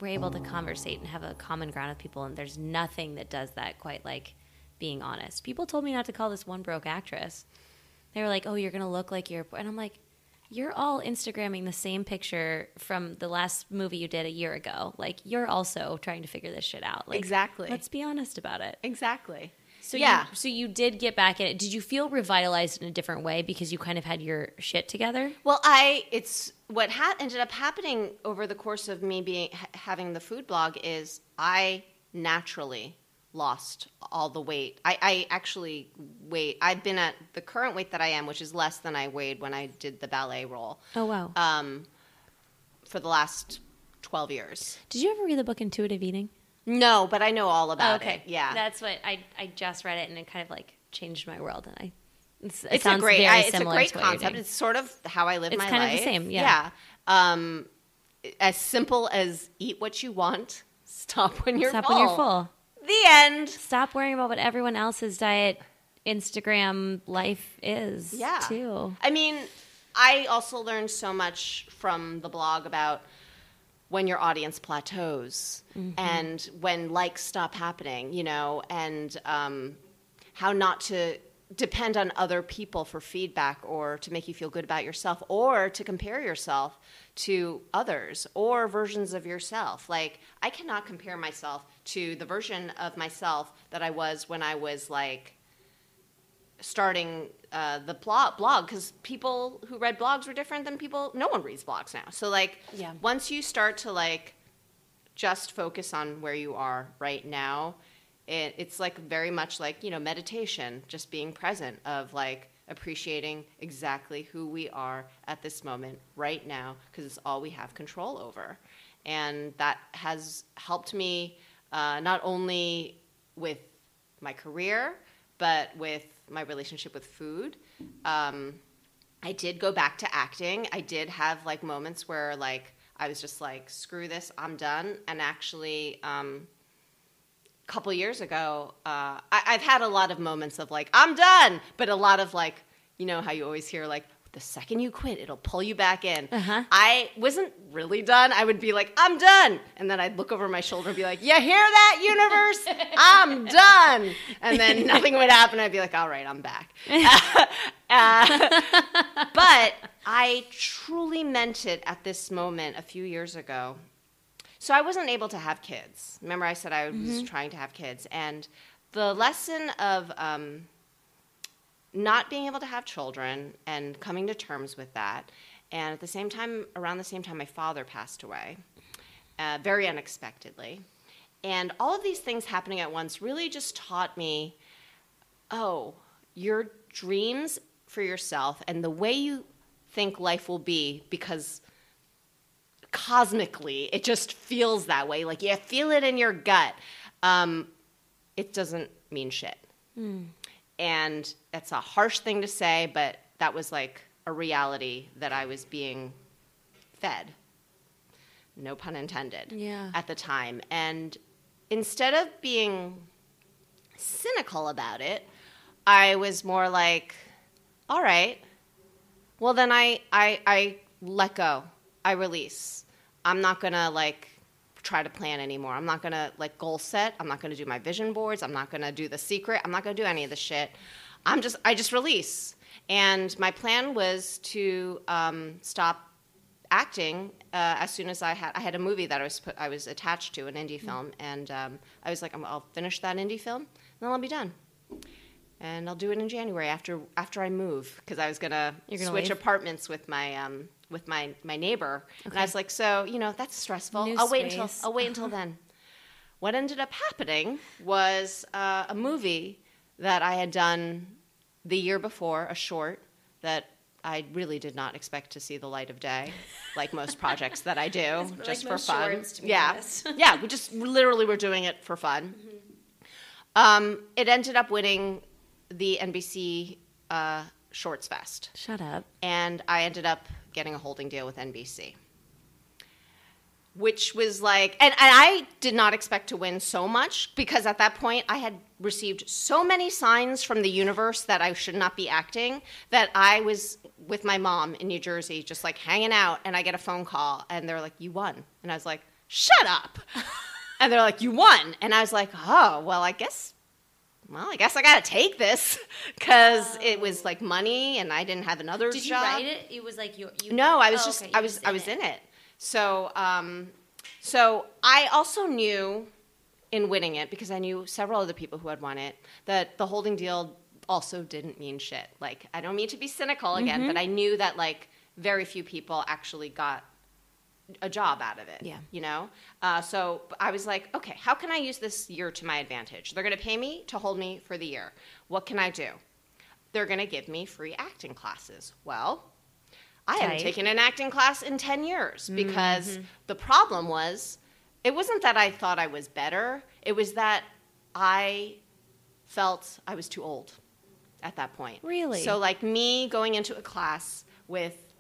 were able to conversate and have a common ground with people. And there's nothing that does that quite like being honest. People told me not to call this one broke actress. They were like, "Oh, you're gonna look like you're," and I'm like, you're all Instagramming the same picture from the last movie you did a year ago. Like you're also trying to figure this shit out. Like, Exactly. Let's be honest about it. Exactly. So yeah. You, so you did get back in it. Did you feel revitalized in a different way because you kind of had your shit together? Well, I it's what ha- ended up happening over the course of me being ha- having the food blog is I naturally lost all the weight. I, I actually weight. I've been at the current weight that I am, which is less than I weighed when I did the ballet role. Oh wow. Um, for the last twelve years. did you ever read the book Intuitive Eating? No, but I know all about okay. it. Yeah, That's what I I just read it and it kind of like changed my world and I it's, it it's a sounds great. very I, it's a great to what you're concept. It's sort of how I live It's my kind of life. the same, yeah. Yeah. Um, as simple as eat what you want, stop when you're Stop full. when you're full. The end. Stop worrying about what everyone else's diet Instagram life is. Yeah. Too. I mean, I also learned so much from the blog about when your audience plateaus and when likes stop happening, you know, and um, how not to depend on other people for feedback or to make you feel good about yourself or to compare yourself to others or versions of yourself. Like, I cannot compare myself to the version of myself that I was when I was like starting uh, the blog blog because people who read blogs were different than people no one reads blogs now so like Yeah. once you start to like just focus on where you are right now it, it's like very much like you know meditation just being present of like appreciating exactly who we are at this moment right now because it's all we have control over and that has helped me uh, not only with my career but with my relationship with food um, I did go back to acting. I did have like moments where like I was just like, screw this, I'm done. And actually, um, a couple years ago, uh, I- I've had a lot of moments of like, I'm done, but a lot of like, you know how you always hear like, the second you quit, it'll pull you back in. Uh-huh. I wasn't really done. I would be like, I'm done. And then I'd look over my shoulder and be like, You hear that, universe? I'm done. And then nothing would happen. I'd be like, All right, I'm back. Uh, but I truly meant it at this moment a few years ago. So I wasn't able to have kids. Remember, I said I was trying to have kids. And the lesson of um, not being able to have children and coming to terms with that, and at the same time, around the same time, my father passed away, uh, very unexpectedly. And all of these things happening at once really just taught me oh, your dreams for yourself and the way you think life will be because cosmically it just feels that way. Like you feel it in your gut. Um, it doesn't mean shit. And that's a harsh thing to say, but that was like a reality that I was being fed. No pun intended. Yeah. At the time. And instead of being cynical about it, I was more like, all right, well then I I, I let go. I release. I'm not gonna like try to plan anymore. I'm not gonna like goal set. I'm not gonna do my vision boards. I'm not gonna do the secret. I'm not gonna do any of the shit. I'm just I just release. And my plan was to um, stop acting uh, as soon as I had I had a movie that I was put, I was attached to an indie film, and um, I was like, I'm, I'll finish that indie film, and then I'll be done. And I'll do it in January after after I move because I was gonna, gonna switch leave? apartments with my um, with my my neighbor, and I was like, so you know that's stressful. New I'll wait until. I'll wait until then. What ended up happening was uh, a movie that I had done the year before, a short that I really did not expect to see the light of day, like most projects that I do, like just for fun. shorts, to be yeah, yeah, we just literally were doing it for fun. Um, it ended up winning the NBC uh, Shorts Fest Shut up. and I ended up getting a holding deal with NBC. Which was like, and, and I did not expect to win so much because at that point I had received so many signs from the universe that I should not be acting that I was with my mom in New Jersey just like hanging out and I get a phone call and they're like, You won. And I was like, Shut up. and they're like, You won. And I was like, Oh, well, I guess well, I guess I got to take this because it was like money and I didn't have another Did you write it? It was like you. you No, I was oh, just okay, I you was I was in it. So um, so I also knew in winning it because I knew several other people who had won it that the holding deal also didn't mean shit. Like I don't mean to be cynical again, Mm-hmm. but I knew that like very few people actually got a job out of it. Yeah. You know? Uh, so I was like, okay, how can I use this year to my advantage? They're going to pay me to hold me for the year. What can I do? They're going to give me free acting classes. Well, I hadn't Tight. taken an acting class in 10 years because the problem was it wasn't that I thought I was better, it was that I felt I was too old at that point. Really? So like me going into a class with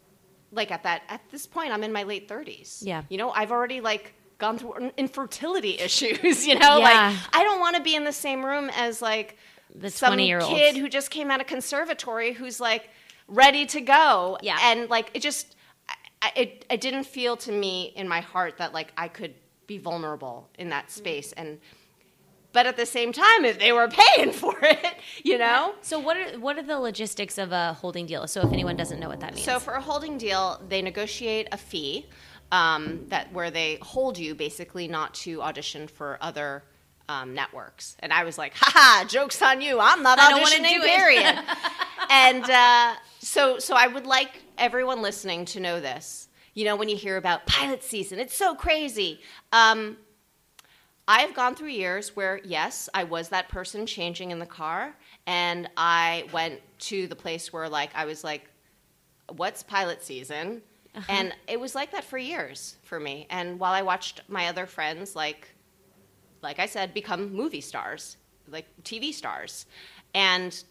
like at that at this point I'm in my late 30s. Yeah. You know, I've already like gone through infertility issues, you know? Yeah. Like I don't want to be in the same room as like The some 20-year-olds. kid who just came out of conservatory who's like ready to go. Yeah. And like it just I- I, it it didn't feel to me in my heart that like I could be vulnerable in that mm. space and but at the same time if they were paying for it, you know? So what are what are the logistics of a holding deal? So if anyone doesn't know what that means. So for a holding deal, they negotiate a fee um, that where they hold you basically not to audition for other um, networks. And I was like, haha, jokes on you. I'm not I don't wanna auditioning, do it." period. and uh, so so I would like everyone listening to know this. You know, when you hear about pilot season, it's so crazy. Um, I've gone through years where, yes, I was that person changing in the car, and I went to the place where, like, I was like, what's pilot season? And it was like that for years for me. And while I watched my other friends, like, like I said, become movie stars, like TV stars, and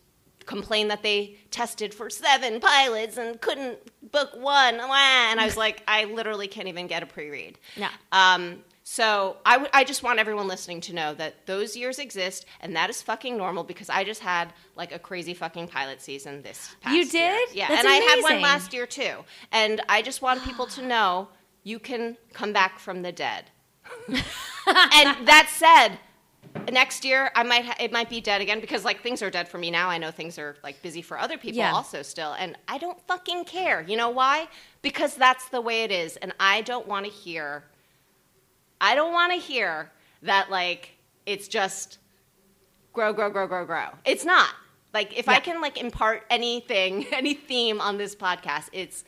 complain that they tested for seven pilots and couldn't book one. And I was like, I literally can't even get a pre-read. No. Um, so I, w- I just want everyone listening to know that those years exist, and that is fucking normal because I just had like a crazy fucking pilot season this past year. You year. did? Yeah, That's and I had one last year too. And I just want people to know you can come back from the dead. and that said, next year I might ha- it might be dead again because like things are dead for me now. I know things are like busy for other people Yeah. also still, and I don't fucking care. You know why? Because that's the way it is, and I don't want to hear. I don't want to hear that like it's just grow, grow, grow, grow, grow. It's not. Like if I can like impart anything, any theme on this podcast, it's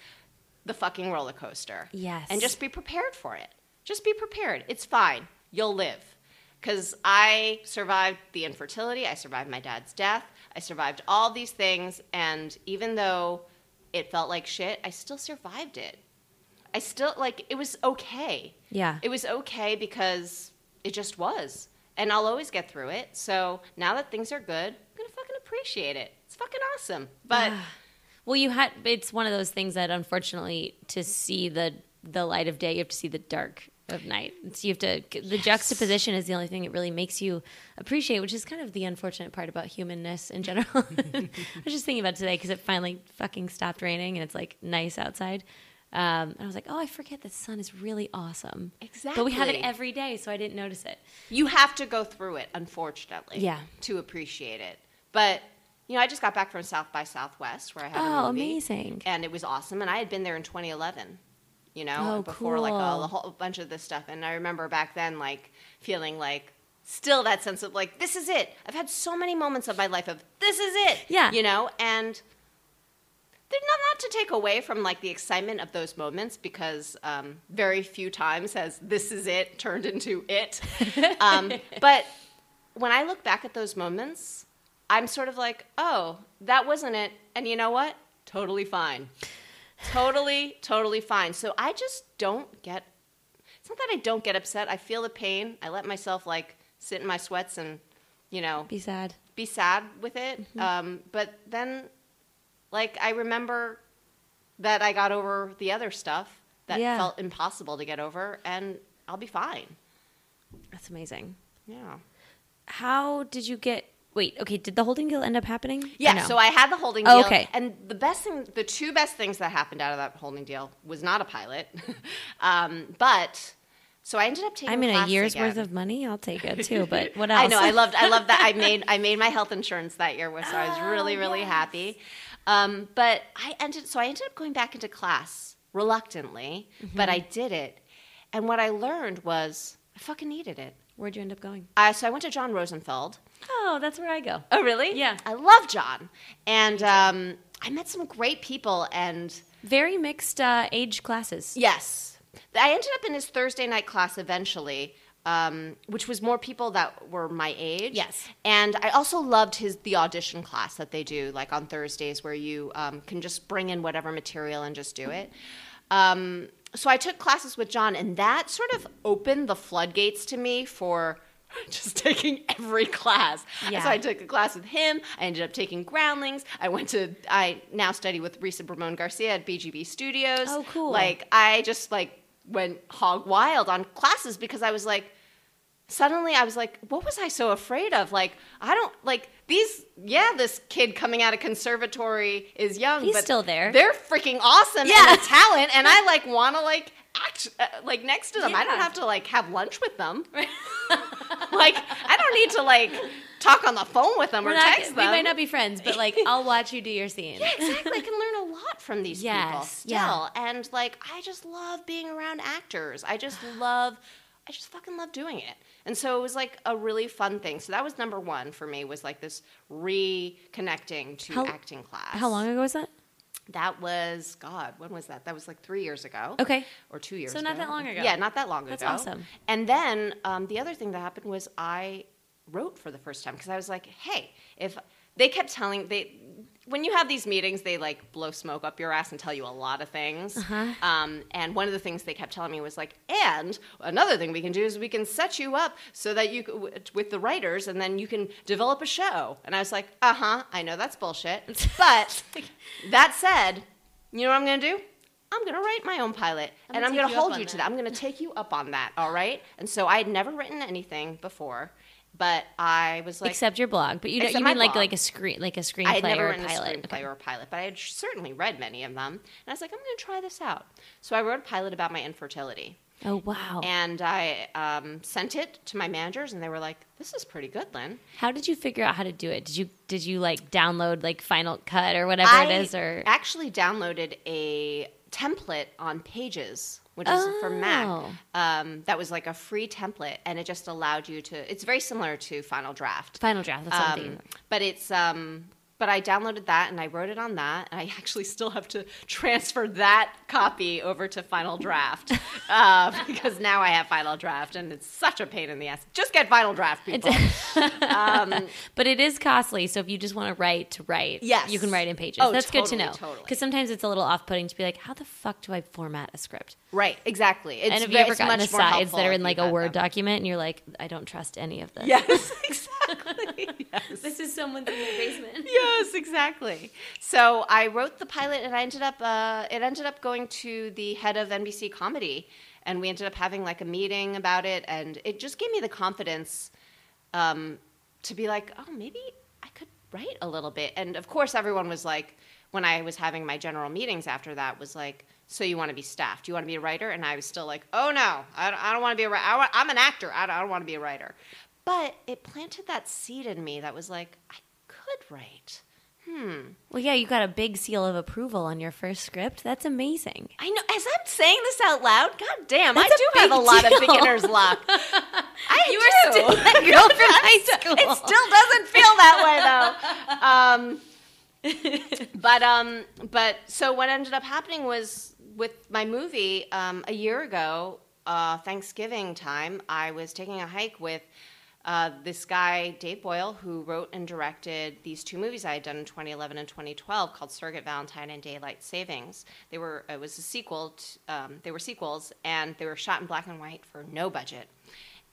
the fucking roller coaster. Yes. And just be prepared for it. Just be prepared. It's fine. You'll live. Because I survived the infertility, I survived my dad's death, I survived all these things, and even though it felt like shit, I still survived it. I still, like, it was okay. Yeah. It was okay because it just was. And I'll always get through it. So now that things are good, I'm going to fucking appreciate it. It's fucking awesome. But. Ah. Well, you had it's one of those things that unfortunately to see the the light of day, you have to see the dark of night. So you have to the juxtaposition is the only thing that really makes you appreciate, which is kind of the unfortunate part about humanness in general. I was just thinking about today because it finally fucking stopped raining and it's like nice outside. Um, and I was like, oh, I forget the sun is really awesome. Exactly. But we have it every day, so I didn't notice it. You have to go through it, unfortunately. Yeah. To appreciate it. But you know, I just got back from South by Southwest where I had Oh, a movie, amazing. and it was awesome. And I had been there in 2011. You know, Oh, before like a, a whole bunch of this stuff, and I remember back then like feeling like still that sense of like this is it. I've had so many moments of my life of this is it. Yeah. You know, and not, not to take away from like the excitement of those moments because um, very few times has this is it turned into it. Um, but when i look back at those moments i'm sort of like oh that wasn't it. And you know what? Totally fine. Totally totally fine. So i just don't get it's not that i don't get upset. I feel the pain. I let myself like sit in my sweats and you know Be sad. be sad with it. Mm-hmm. Um, but then, like, I remember that I got over the other stuff that Yeah. felt impossible to get over, and I'll be fine. That's amazing. Yeah. How did you get? Wait, okay. Did the holding deal end up happening? Yeah, no? so I had the holding Oh, deal. okay. And the best thing, the two best things that happened out of that holding deal was not a pilot. um, but So I ended up taking. I mean, a year's again. worth of money, I'll take it too. But what else? I know. I loved. I loved that. I made. I made my health insurance that year, so I was really, Oh, really yes. happy. Um, but I ended. So I ended up going back into class reluctantly, but Mm-hmm. I did it. And what I learned was I fucking needed it. Where'd you end up going? Uh, so I went to John Rosenfeld. Oh, that's where I go. Oh, really? Yeah. I love John, and um, I met some great people. And Very mixed uh, age classes. yes, I ended up in his Thursday night class eventually. Um, which was more people that were my age. Yes. And I also loved his the audition class that they do, like on Thursdays, where you um, can just bring in whatever material and just do it. Um, so I took classes with John, and that sort of opened the floodgates to me for just taking every class. Yeah. So I took a class with him. I ended up taking Groundlings. I went to. I now study with Risa Bramon Garcia at BGB Studios. Oh, cool. Like I just like went hog wild on classes because I was like suddenly I was like, what was I so afraid of? Like, I don't like these. Yeah, this kid coming out of conservatory is young, He's but still there. They're freaking awesome Yeah. and a talent, and I like want to like act uh, like next to them. I don't have to like have lunch with them. like, I don't need to like talk on the phone with them We're or not, text them. we might not be friends, but like I'll watch you do your scene. Yeah, exactly. I can learn a lot from these people Yes, still. yeah. And like I just love being around actors. I just love I just fucking love doing it. And so it was like a really fun thing. So that was number one for me was like this reconnecting to How- acting class. How long ago was that? That was God, when was that? That was like three years ago. Okay. Or two years So ago. not that long ago. Yeah, not that long That's ago. That's awesome. And then um, the other thing that happened was I wrote for the first time because I was like, hey, if they kept telling they when you have these meetings, they like blow smoke up your ass and tell you a lot of things. Uh-huh. Um, and one of the things they kept telling me was like, and another thing we can do is we can set you up so that you with the writers, and then you can develop a show. And I was like, uh huh, I know that's bullshit, but that said, you know what I'm gonna do? I'm gonna write my own pilot, I'm and I'm gonna you hold you to that. that. I'm gonna take you up on that. All right. And so I had never written anything before, but I was like, Except your blog, but you know, you mean like blog. like a screen like a screenplay I had never or a pilot. a screenplay or a pilot, but I had certainly read many of them. And I was like, I'm going to try this out. So I wrote a pilot about my infertility. Oh wow! And I um, sent it to my managers, and they were like, "This is pretty good, Lynn." How did you figure out how to do it? Did you did you like download like Final Cut or whatever I it is, or actually downloaded a template on Pages, which is for Mac. Oh. Um, that was like a free template, and it just allowed you to. It's very similar to Final Draft. Final Draft? That's what Um, thinking. but it's um but I downloaded that and I wrote it on that and I actually still have to transfer that copy over to Final Draft uh, because now I have Final Draft and it's such a pain in the ass. Just get Final Draft, people. um, But it is costly, so if you just want to write to write, Yes. you can write in Pages. Oh, That's good to totally, know. totally. Because sometimes it's a little off-putting to be like, how the fuck do I format a script? right, exactly. It's and have ve- you ever gotten much the more sides that are in like a Word them. document, and you're like, I don't trust any of this. Yes, exactly. Yes. This is someone's in their basement. yes, exactly. So I wrote the pilot, and I ended up uh, it ended up going to the head of NBC Comedy, and we ended up having like a meeting about it, and it just gave me the confidence um, to be like, oh, maybe I could write a little bit. And of course, everyone was like, when I was having my general meetings after that, was like. So you want to be staff? Do you want to be a writer? And I was still like, oh no, I don't, I don't want to be a writer. I I'm an actor. I don't, I don't want to be a writer. But it planted that seed in me that was like, I could write. Hmm. Well, yeah, you got a big seal of approval on your first script. That's amazing. I know. As I'm saying this out loud, god damn, That's I do have a lot of beginner's luck. I You do. still that girl from high school. It still doesn't feel that way though. Um, but um, but so what ended up happening was with my movie um, a year ago, uh, Thanksgiving time, I was taking a hike with. Uh, this guy, Dave Boyle, who wrote and directed these two movies I had done in 2011 and 2012 called Surrogate Valentine and Daylight Savings. They were it was a sequel. To, um, they were sequels, and they were shot in black and white for no budget.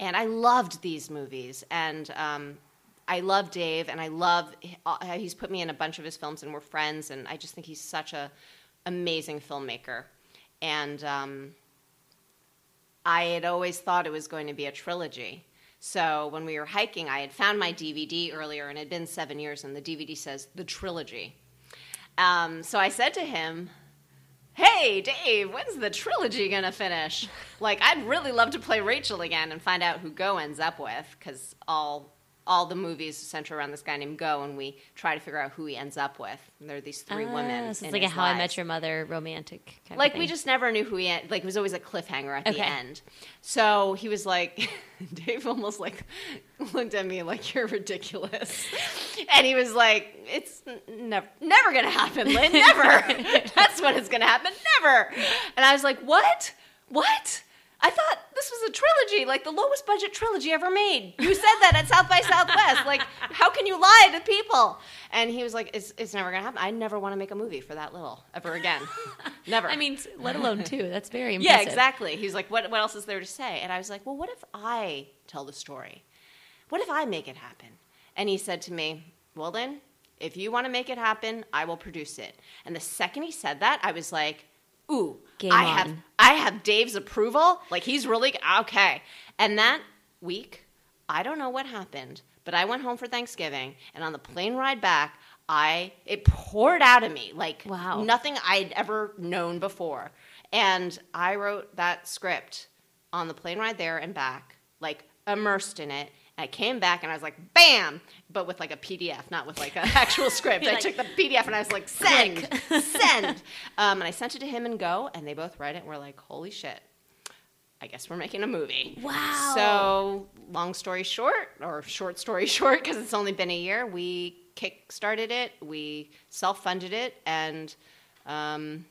And I loved these movies, and um, I love Dave, and I love uh, he's put me in a bunch of his films, and we're friends, and I just think he's such a amazing filmmaker. And um, I had always thought it was going to be a trilogy. So when we were hiking, I had found my DVD earlier, and it had been seven years, and the DVD says the trilogy. Um, so I said to him, hey, Dave, when's the trilogy gonna finish? Like, I'd really love to play Rachel again and find out who Goh ends up with, because all all the movies center around this guy named Goh, and we try to figure out who he ends up with. And there are these three Ah, women. So it's like a How I. Met Your Mother romantic. Kind Like we just never knew who he en- like. It was always a cliffhanger at Okay. the end. So he was like, Dave almost like looked at me like you're ridiculous, and he was like, "It's never never gonna happen, Lynn. Never. That's when it's gonna happen. Never." And I was like, "What? What?" I thought this was a trilogy, like the lowest budget trilogy ever made. You said that at South by Southwest. Like, how can you lie to people? And he was like, "It's, it's never gonna happen. I never want to make a movie for that little ever again. Never." I mean, let alone two. That's very impressive. Yeah, exactly. He's like, what, what else is there to say? And I was like, well, what if I tell the story? What if I make it happen? And he said to me, well, then, if you want to make it happen, I will produce it. And the second he said that, I was like, ooh, Game I on. have I have Dave's approval. Like he's really okay. And that week, I don't know what happened, but I went home for Thanksgiving, and on the plane ride back, I it poured out of me like Wow. nothing I'd ever known before. And I wrote that script on the plane ride there and back, like immersed in it. I came back and I was like, bam, but with like a PDF, not with like an actual script. I like, took the PDF and I was like, send, send. Um, and I sent it to him and Goh, and they both read it and were like, holy shit. I guess we're making a movie. Wow. So, long story short, or short story short, because it's only been a year, we kick started it, we self funded it, and um,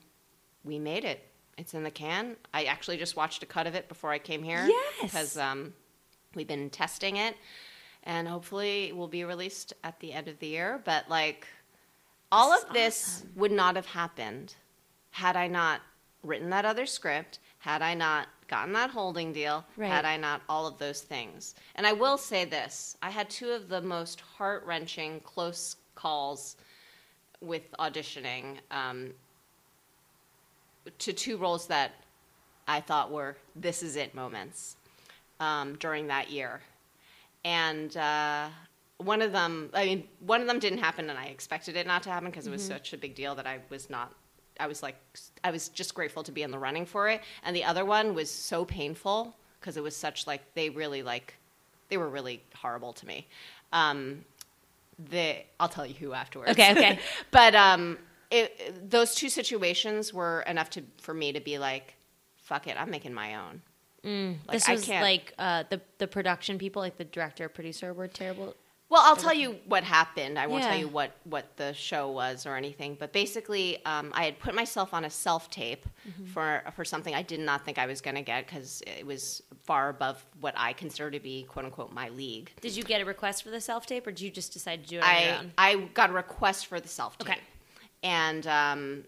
we made it. It's in the can. I actually just watched a cut of it before I came here. Yes. Because um, we've been testing it, and hopefully it will be released at the end of the year. But like, all This of is this would not have happened had I not written that other script, had I not gotten that holding deal, Right. had I not all of those things. And I will say this I had two of the most heart wrenching, close calls with auditioning um, to two roles that I thought were this is it moments um, during that year. And uh, one of them, I mean, one of them didn't happen, and I expected it not to happen because it was such a big deal that I was not. I was like, I was just grateful to be in the running for it. And the other one was so painful because it was such like they really like, they were really horrible to me. Um, the I'll tell you who afterwards. Okay, okay. but um, it, those two situations were enough to for me to be like, fuck it, I'm making my own. Like, this I was like uh, the the production people, like the director, producer, were terrible. Well, I'll tell you what happened. I won't tell you what, what the show was or anything. But basically, um, I had put myself on a self tape Mm-hmm. for for something I did not think I was going to get because it was far above what I consider to be quote unquote my league. Did you get a request for the self tape, or did you just decide to do it I? I got a request for the self tape, Okay. and um,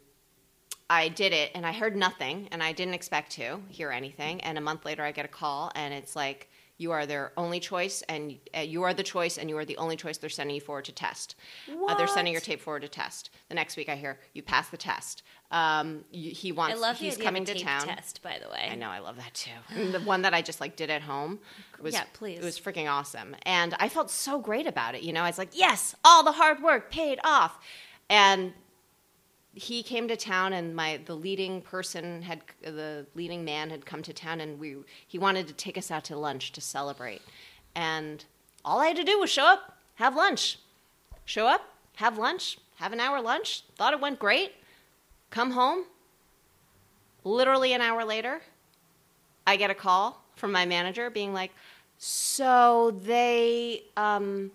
I did it, and I heard nothing, and I didn't expect to hear anything. And a month later, I get a call, and it's like. You are their only choice, and uh, you are the choice, and you are the only choice they're sending you forward to test. Uh, they're sending your tape forward to test. The next week, I hear you pass the test. Um, you, he I wants. love the he's coming to town. test, by the way. I know, I love that too. And the one that I just like did at home was Yeah, please. It was freaking awesome, and I felt so great about it. You know, I was like, yes, all the hard work paid off, and he came to town, and my the leading person had the leading man had come to town, and we he wanted to take us out to lunch to celebrate, and all I had to do was show up, have lunch, show up, have lunch, have an hour lunch. Thought it went great. Come home. Literally an hour later, I get a call from my manager being like, "So they um,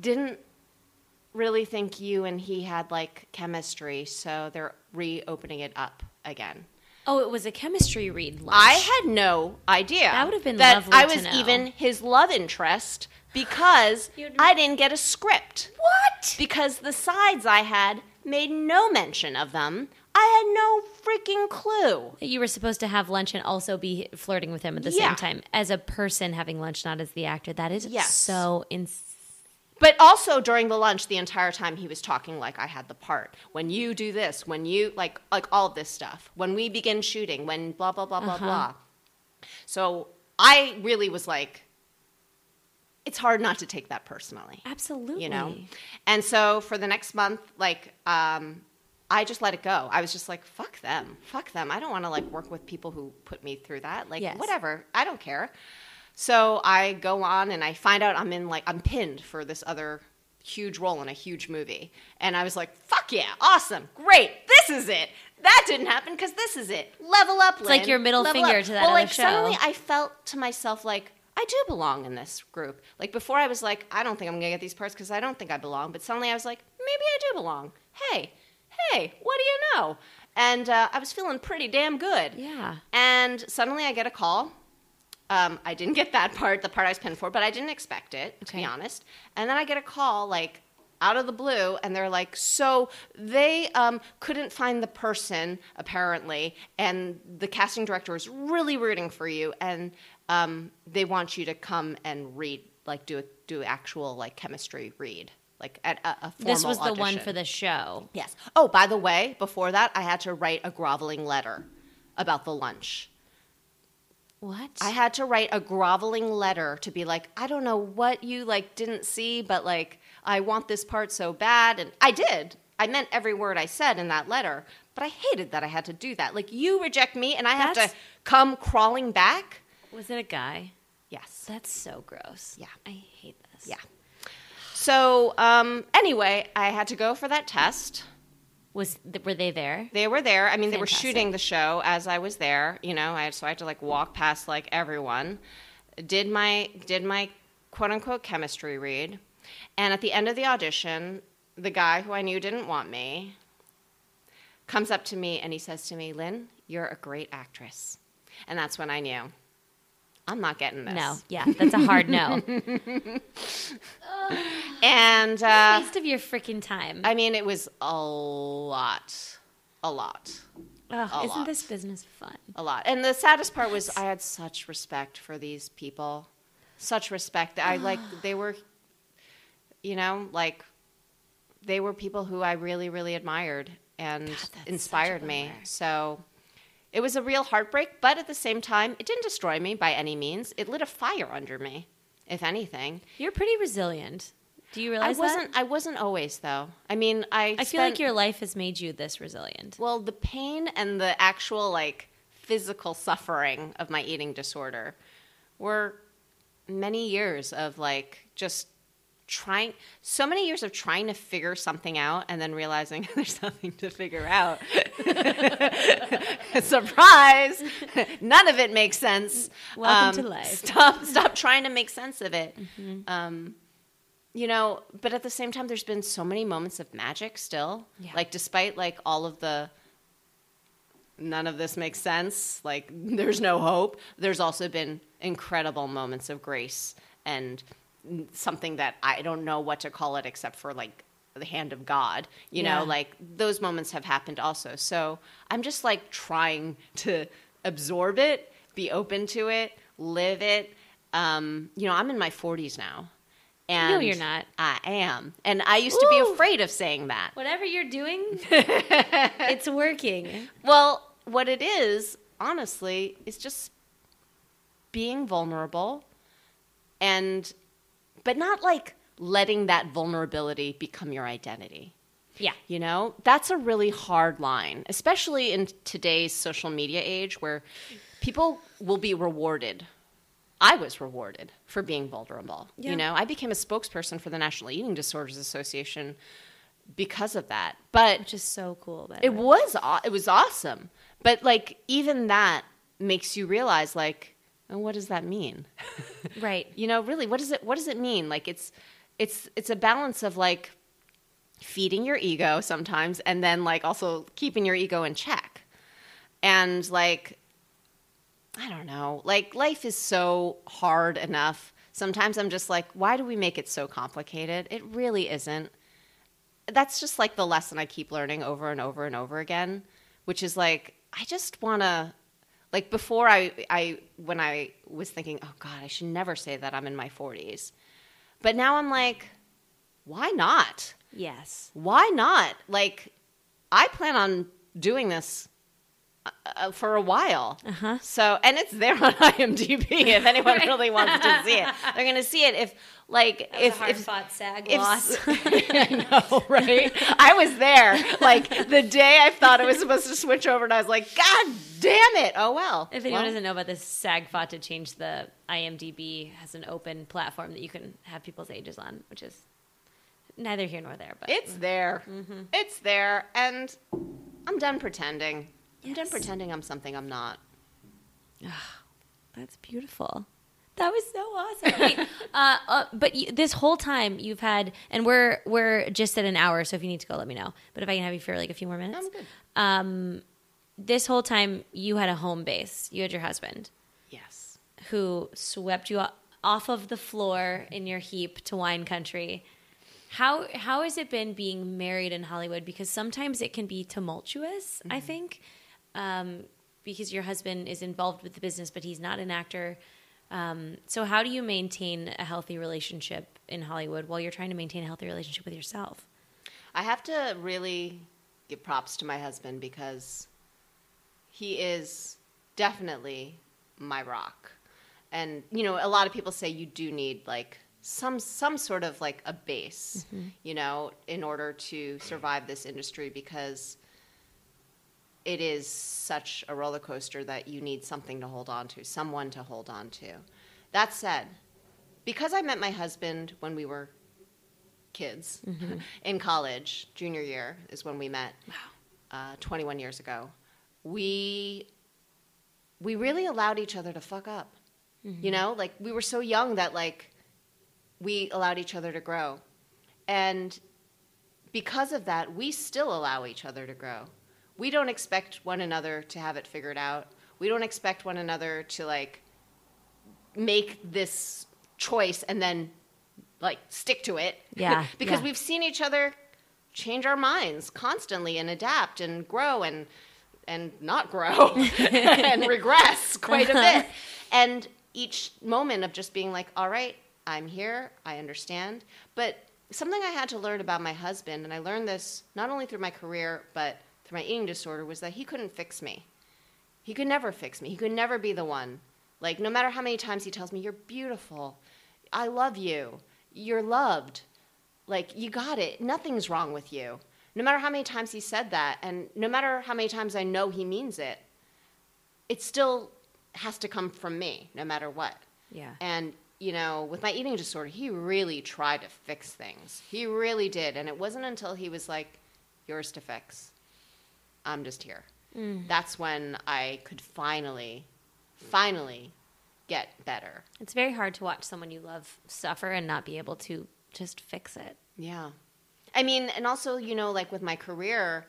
didn't really think you and he had like chemistry, so they're reopening it up again." oh, it was a chemistry read. Lunch. I had no idea That would have been that I was even his love interest because I didn't get a script. what? Because the sides I had made no mention of them. I had no freaking clue. You were supposed to have lunch and also be flirting with him at the Yeah. same time. As a person having lunch, not as the actor. That is Yes. so ins- But also during the lunch, the entire time he was talking like I had the part. When you do this, when you like like all of this stuff. When we begin shooting, when blah blah blah blah Uh-huh. blah. So I really was like, it's hard not to take that personally. Absolutely. you know and so for the next month like um I just let it go. I was just like, fuck them. Fuck them. I don't want to like work with people who put me through that. Like, Yes. whatever. I don't care. So I go on and I find out I'm in like, I'm pinned for this other huge role in a huge movie. And I was like, fuck yeah, awesome, great, this is it. That didn't happen because this is it. Level up, It's like your middle finger to that well, other like show. suddenly I felt to myself like, I do belong in this group. Like before, I was like, I don't think I'm gonna get these parts because I don't think I belong. But suddenly, I was like, maybe I do belong. Hey, hey, what do you know? And uh, I was feeling pretty damn good. Yeah. And suddenly, I get a call. Um, I didn't get that part, the part I was pinned for, but I didn't expect it, to be honest. And then I get a call, like, out of the blue, and they're like, so they um, couldn't find the person, apparently, and the casting director is really rooting for you, and um, they want you to come and read, like, do a, do actual, like, chemistry read, like, at a, a formal This was the one for the show. Yes. Oh, by the way, before that, I had to write a groveling letter about the lunch. What? I had to write a groveling letter to be like, I don't know what you like didn't see, but like I want this part so bad and I did. I meant every word I said in that letter, but I hated that I had to do that. Like you reject me and I have to come crawling back. was it a guy? Yes. That's so gross. Yeah. I hate this. Yeah. So, um anyway, I had to go for that test. Was th- were they there? They were there. I mean, they were shooting the show as I was there. You know, I so I had to like walk past like everyone. Did my did my quote unquote chemistry read, and at the end of the audition, the guy who I knew didn't want me comes up to me and he says to me, "Lynn, you're a great actress," and that's when I knew I'm not getting this. No. Yeah, that's a hard no. and uh, Waste of your freaking time. I mean, it was a lot, a lot. Ugh, a isn't lot. this business fun? a lot. And the saddest part was I had such respect for these people. Such respect. I like they were you know, like they were people who I really really admired and God, that's such a inspired me. So it was a real heartbreak, but at the same time, it didn't destroy me by any means. It lit a fire under me, if anything. You're pretty resilient. Do you realize I wasn't that? I wasn't always though. I mean, I I feel like your life has made you this resilient. Well, the pain and the actual like physical suffering of my eating disorder were many years of like just trying so many years of trying to figure something out and then realizing there's nothing to figure out. Surprise! None of it makes sense. Welcome Um, to life. Stop stop trying to make sense of it. Um, you know, but at the same time there's been so many moments of magic still. Yeah. Like despite like all of the none of this makes sense, like there's no hope, there's also been incredible moments of grace and something that I don't know what to call it except for like the hand of God. You Yeah. know, like those moments have happened also. So I'm just like trying to absorb it, be open to it, live it. Um, you know, I'm in my 40s now. And you're not. I am. And I used to be afraid of saying that. Whatever you're doing, it's working. Well, what it is, honestly, is just being vulnerable and but not like letting that vulnerability become your identity. Yeah. You know, that's a really hard line, especially in today's social media age where people will be rewarded. I was rewarded for being vulnerable. Yeah. You know, I became a spokesperson for the National Eating Disorders Association because of that. But Which is so cool. It was it was awesome. But like even that makes you realize like oh, what does that mean? right. you know, really what does it what does it mean? Like it's it's it's a balance of like feeding your ego sometimes and then like also keeping your ego in check. And like I don't know. Like life is so hard enough. Sometimes I'm just like why do we make it so complicated? It really isn't that's just like the lesson I keep learning over and over and over again, which is like I just want to like before I I when I was thinking, "Oh god, I should never say that I'm in my 40s." But now I'm like, why not? Yes. Why not? Like I plan on doing this uh, for a while. Uh-huh. So, and it's there on IMDb if anyone really wants to see it. They're going to see it if, like, if hard if fought SAG if- loss. I know, right? I was there, like the day I thought it was supposed to switch over, and I was like, God damn it! Oh well. If anyone Well, doesn't know about this, SAG fought to change the IMDb has an open platform that you can have people's ages on, which is neither here nor there. But it's there. Mm-hmm. It's there, and I'm done pretending. I'm done Yes. pretending I'm something I'm not. That's beautiful. That was so awesome. Wait, uh, uh, but you, this whole time you've had, and we're we're just at an hour, so if you need to go, let me know. But if I can have you for like a few more minutes, I'm good. Um, this whole time you had a home base. You had your husband Yes. who swept you o- off of the floor in your heap to wine country. How how has it been being married in Hollywood? Because sometimes it can be tumultuous. I think um, because your husband is involved with the business, but he's not an actor. Um, so how do you maintain a healthy relationship in Hollywood while you're trying to maintain a healthy relationship with yourself? I have to really give props to my husband because he is definitely my rock. And you know, a lot of people say you do need like some some sort of like a base, you know, in order to survive this industry because it is such a roller coaster that you need something to hold on to, someone to hold on to. That said, because I met my husband when we were kids in college, junior year is when we met. Uh, 21 years ago, we we really allowed each other to fuck up. You know, like we were so young that like we allowed each other to grow, and because of that, we still allow each other to grow. We don't expect one another to have it figured out. We don't expect one another to like make this choice and then like stick to it. Yeah, because yeah. we've seen each other change our minds constantly and adapt and grow and and not grow and regress quite a bit. And each moment of just being like, all right, I'm here, I understand. But something I had to learn about my husband, and I learned this not only through my career, but through my eating disorder, was that he couldn't fix me. He could never fix me. He could never be the one. Like, no matter how many times he tells me, You're beautiful. I love you. You're loved. Like, you got it. Nothing's wrong with you. No matter how many times he said that, and no matter how many times I know he means it, it still has to come from me, no matter what. Yeah. And, you know, with my eating disorder, he really tried to fix things. He really did. And it wasn't until he was like, yours to fix. I'm just here. Mm. That's when I could finally, finally get better. It's very hard to watch someone you love suffer and not be able to just fix it. Yeah. I mean, and also, you know, like with my career,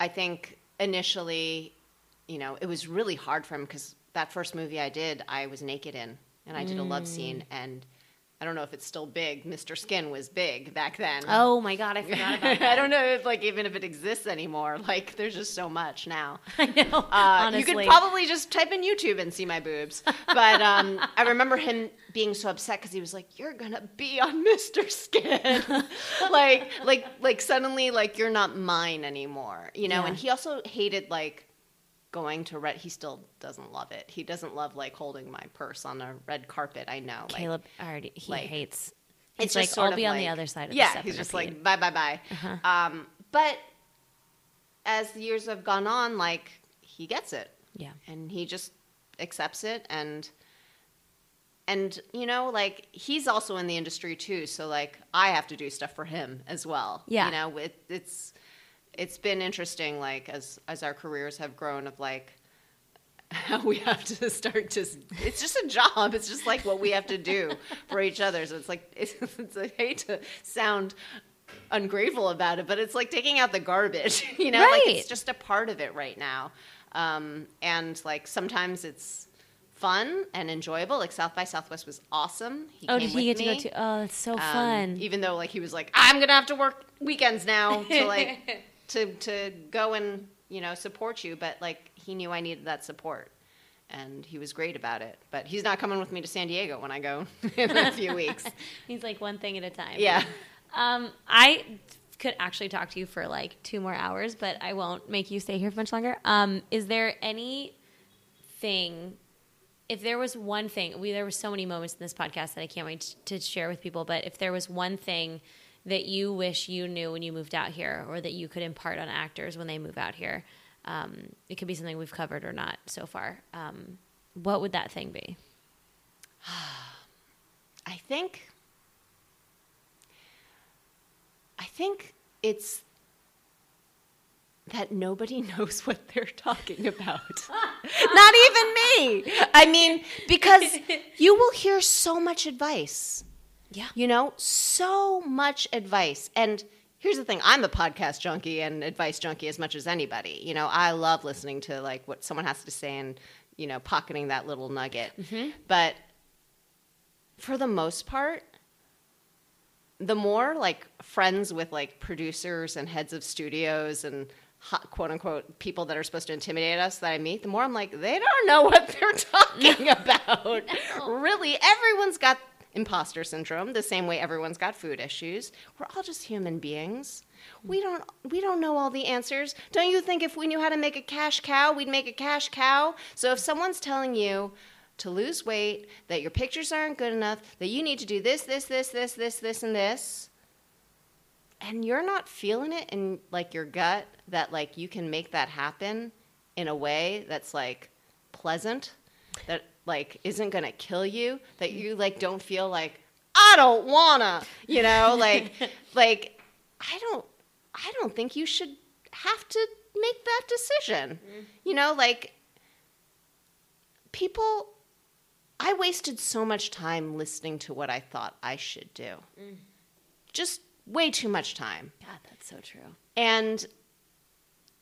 I think initially, you know, it was really hard for him because that first movie I did, I was naked in and I did a love scene. Mm. And I don't know if it's still big. Mr. Skin was big back then. Oh my god, I forgot about that. I don't know if like even if it exists anymore. Like there's just so much now. I know. Uh, honestly. you could probably just type in YouTube and see my boobs. But um, I remember him being so upset because he was like, "You're gonna be on Mr. Skin," like, like, like suddenly, like you're not mine anymore, you know. Yeah. And he also hated like going to red. He still doesn't love it. He doesn't love like holding my purse on a red carpet. I know, like, Caleb already he like, hates. it's It's like sort I'll be on the other side of yeah, the he's just like bye bye bye. Um, but as the years have gone on, like he gets it yeah. and he just accepts it and and you know like he's also in the industry too so like i have to do stuff for him as well Yeah. you know it, it's it's been interesting like as as our careers have grown of like how we have to start to it's just a job it's just like what we have to do for each other so it's like it's, it's i hate to sound ungrateful about it but it's like taking out the garbage you know like it's just a part of it right now um, and like sometimes it's fun and enjoyable like south by southwest was awesome he Oh, came did he get to go me. to? Oh, it's so Um, fun. even though like he was like i'm gonna have to work weekends now to like to to go and you know support you but like he knew i needed that support and he was great about it but he's not coming with me to san diego when i go in a few weeks He's like one thing at a time. yeah Um, I could actually talk to you for like two more hours, but I won't make you stay here for much longer. Um, is there anything? If there was one thing, we there were so many moments in this podcast that I can't wait to share with people. But if there was one thing that you wish you knew when you moved out here, or that you could impart on actors when they move out here, um, it could be something we've covered or not so far. Um, what would that thing be? I think I think it's that nobody knows what they're talking about. Not even me. I mean, because you will hear so much advice. Yeah. You know, so much advice. And here's the thing I'm a podcast junkie and advice junkie as much as anybody. You know, I love listening to like what someone has to say and, you know, pocketing that little nugget. Mm-hmm. But for the most part, the more like friends with like producers and heads of studios and hot, quote unquote people that are supposed to intimidate us that I meet, the more I'm like, they don't know what they're talking about. Really, everyone's got imposter syndrome the same way everyone's got food issues. We're all just human beings. We don't we don't know all the answers. Don't you think if we knew how to make a cash cow, we'd make a cash cow? So if someone's telling you to lose weight, that your pictures aren't good enough, that you need to do this, this, this, this, this, this, and this, and you're not feeling it in like your gut that like you can make that happen in a way that's like pleasant, that like isn't gonna kill you, that you like don't feel like I don't wanna, you know, like like I don't I don't think you should have to make that decision. Mm-hmm. You know, like people I wasted so much time listening to what I thought I should do. Mm. Just way too much time. God, that's so true. And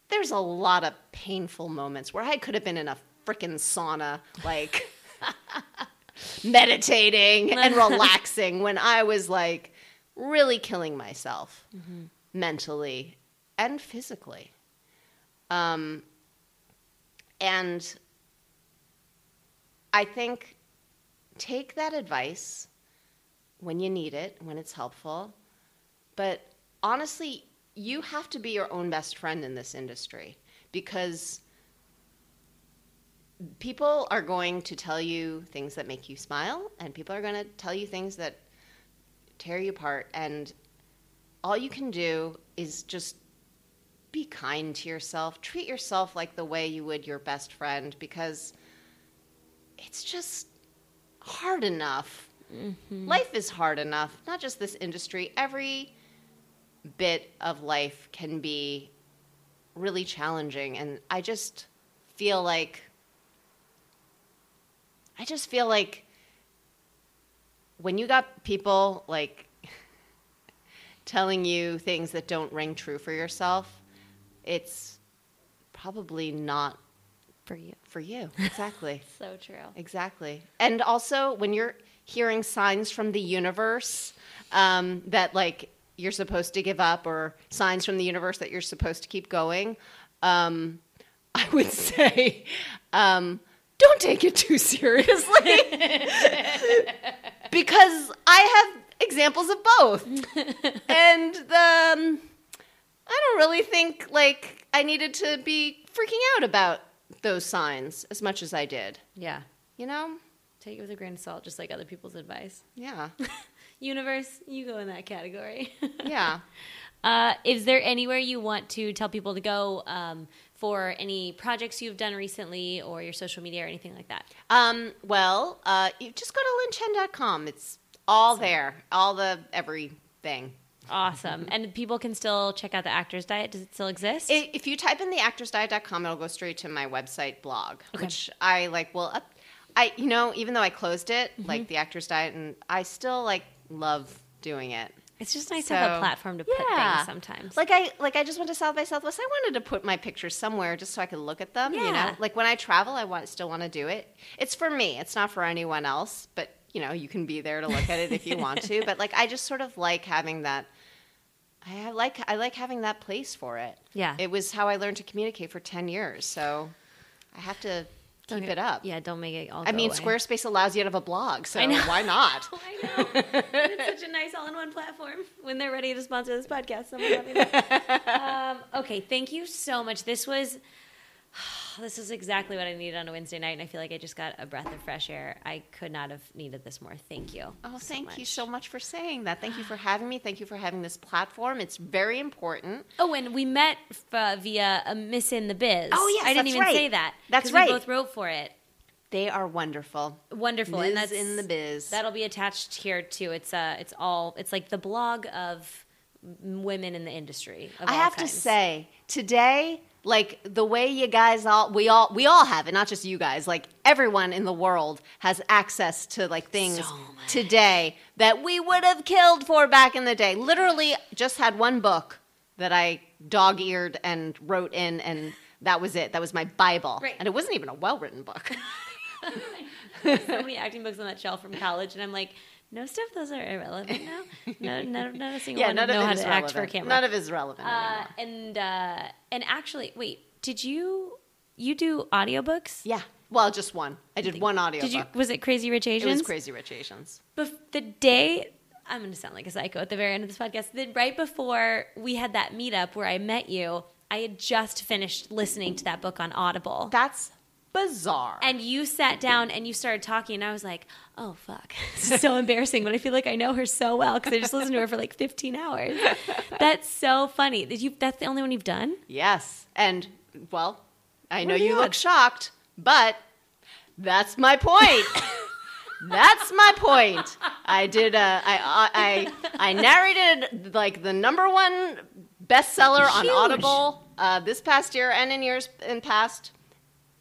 there's a lot of painful moments where I could have been in a freaking sauna, like meditating and relaxing when I was like really killing myself mentally and physically. Um, and I think take that advice when you need it, when it's helpful. But honestly, you have to be your own best friend in this industry because people are going to tell you things that make you smile, and people are going to tell you things that tear you apart. And all you can do is just be kind to yourself. Treat yourself like the way you would your best friend because it's just hard enough. Mm-hmm. Life is hard enough, not just this industry. Every bit of life can be really challenging. And I just feel like, I just feel like when you got people like telling you things that don't ring true for yourself, it's probably not For you. for you. Exactly. So true. Exactly. And also, when you're hearing signs from the universe um, that, like, you're supposed to give up, or signs from the universe that you're supposed to keep going, um, I would say, um, don't take it too seriously. because I have examples of both. and the, um, I don't really think, like, I needed to be freaking out about those signs as much as I did. Yeah. You know? Take it with a grain of salt, just like other people's advice. Yeah. Universe, you go in that category. Yeah. Uh, is there anywhere you want to tell people to go um, for any projects you've done recently or your social media or anything like that? Um, well, uh, you just go to lynnchen.com. It's all there, all the everything. Awesome. and people can still check out the Actor's Diet. Does it still exist? I- If you type in the actorsdiet.com, it'll go straight to my website blog, which I like. Well, up, I you know even though I closed it, like the Actors Diet, and I still like love doing it. It's just nice to have a platform to put yeah. things sometimes. Like I like I just went to South by Southwest. I wanted to put my pictures somewhere just so I could look at them. You know, like when I travel, I want still want to do it. It's for me. It's not for anyone else. But you know, you can be there to look at it if you want to. But like I just sort of like having that. I like I like having that place for it. Yeah. It was how I learned to communicate for ten years. So I have to keep it up. Yeah, don't make it all. I mean, away. Squarespace allows you to have a blog, so why not? I know. it's such a nice all-in-one platform. When they're ready to sponsor this podcast, someone let me know. Um, okay, thank you so much. This was this is exactly what I needed on a Wednesday night, and I feel like I just got a breath of fresh air. I could not have needed this more. Thank you. Oh, so thank you so much for saying that. Thank you for having me. Thank you for having this platform. It's very important. Oh, and we met uh, via a Ms. in the Biz. Oh, yes, I didn't even right. say that. That's right. We both wrote for it. They are wonderful. Wonderful, and that's in the biz. That'll be attached here too. It's uh, it's all it's like the blog of women in the industry. Of I have kinds. to say, today, like the way you guys all we all we all have it, not just you guys, like everyone in the world has access to like things So today that we would have killed for back in the day. Literally just had one book that I dog-eared and wrote in and that was it. That was my Bible. Right. And it wasn't even a well-written book. so many acting books on that shelf from college, and I'm like, no stuff. Those are irrelevant now. No, no, not a single yeah, one none know of how to act for a camera. None of it is relevant uh, and uh, and actually, wait, did you you do audiobooks? Yeah. Well, just one. I did one audio Did you? Was it Crazy Rich Asians? It was Crazy Rich Asians. Bef- the day I'm going to sound like a psycho at the very end of this podcast. The, right before we had that meetup where I met you, I had just finished listening to that book on Audible. That's bizarre. and you sat down and you started talking, and I was like, "Oh fuck, this is so embarrassing." But I feel like I know her so well because I just listened to her for like 15 hours. That's so funny. Did you? That's the only one you've done. Yes. And, well, I know you look shocked, but that's my point. that's my point. I did, uh, I, I, I narrated like the number one bestseller on Audible uh, this past year and in years in past.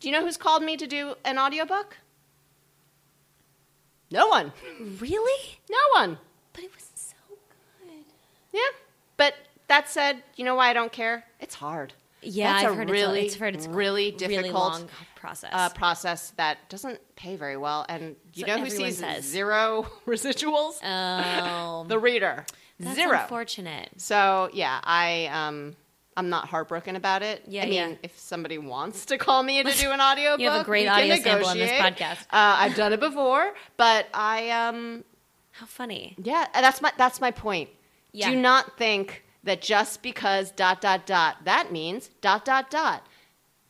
Do you know who's called me to do an audiobook? No one. Really? No one. But it was so good. Yeah. But that said, you know why I don't care? It's hard. Yeah, That's I've a heard really, it's, I've heard it's really difficult really long process. uh, process that doesn't pay very well. And you know who sees says. zero residuals? oh, the reader. that's zero. unfortunate. So yeah, I um I'm not heartbroken about it. Yeah, I mean, yeah. if somebody wants to call me to do an audio You have a great audio sample on this podcast. Uh, I've done it before, but I um How funny. yeah, that's my that's my point. Yeah. Do not think that just because dot dot dot that means dot dot dot,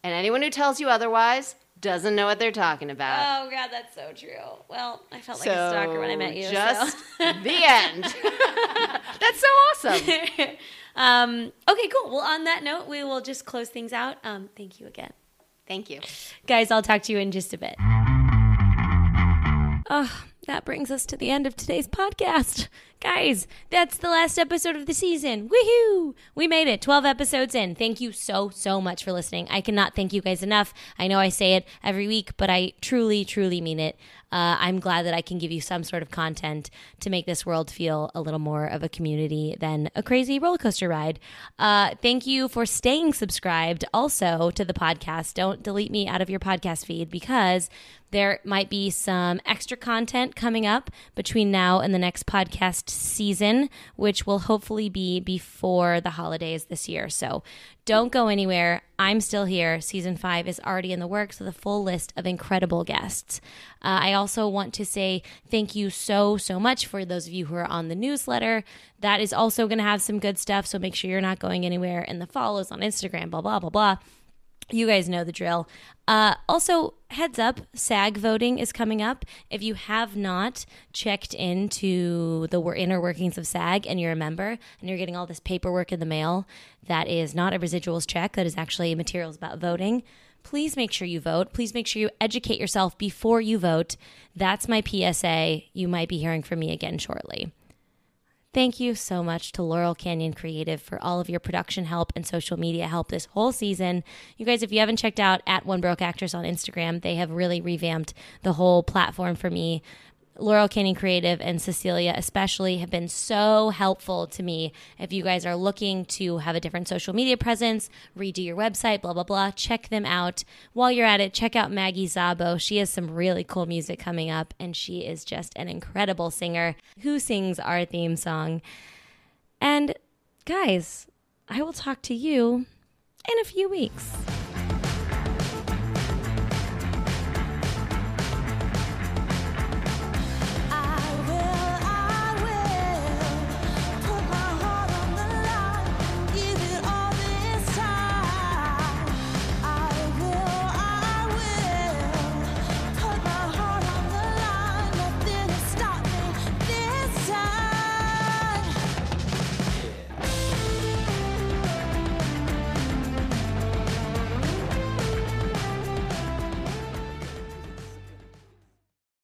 and anyone who tells you otherwise doesn't know what they're talking about. Oh god, that's so true. Well, I felt so like a stalker when I met you. just so. the end. that's so awesome. Um, okay, cool. Well, on that note, we will just close things out. Um, thank you again. Thank you. Guys, I'll talk to you in just a bit. Oh, that brings us to the end of today's podcast. Guys, that's the last episode of the season. Woohoo! We made it. 12 episodes in. Thank you so, so much for listening. I cannot thank you guys enough. I know I say it every week, but I truly, truly mean it. Uh, I'm glad that I can give you some sort of content to make this world feel a little more of a community than a crazy roller coaster ride. Uh, thank you for staying subscribed also to the podcast. Don't delete me out of your podcast feed because there might be some extra content coming up between now and the next podcast season, which will hopefully be before the holidays this year. So don't go anywhere. I'm still here. Season five is already in the works with a full list of incredible guests. Uh, I also want to say thank you so, so much for those of you who are on the newsletter. That is also going to have some good stuff. So make sure you're not going anywhere. And the follows on Instagram, blah, blah, blah, blah. You guys know the drill. Uh, also, heads up, SAG voting is coming up. If you have not checked into the inner workings of SAG and you're a member and you're getting all this paperwork in the mail that is not a residuals check, that is actually materials about voting, please make sure you vote. Please make sure you educate yourself before you vote. That's my PSA. You might be hearing from me again shortly. Thank you so much to Laurel Canyon Creative for all of your production help and social media help this whole season. You guys, if you haven't checked out at One Broke Actress on Instagram, they have really revamped the whole platform for me. Laurel Canyon Creative and Cecilia, especially, have been so helpful to me. If you guys are looking to have a different social media presence, redo your website, blah, blah, blah, check them out. While you're at it, check out Maggie Zabo. She has some really cool music coming up, and she is just an incredible singer who sings our theme song. And guys, I will talk to you in a few weeks.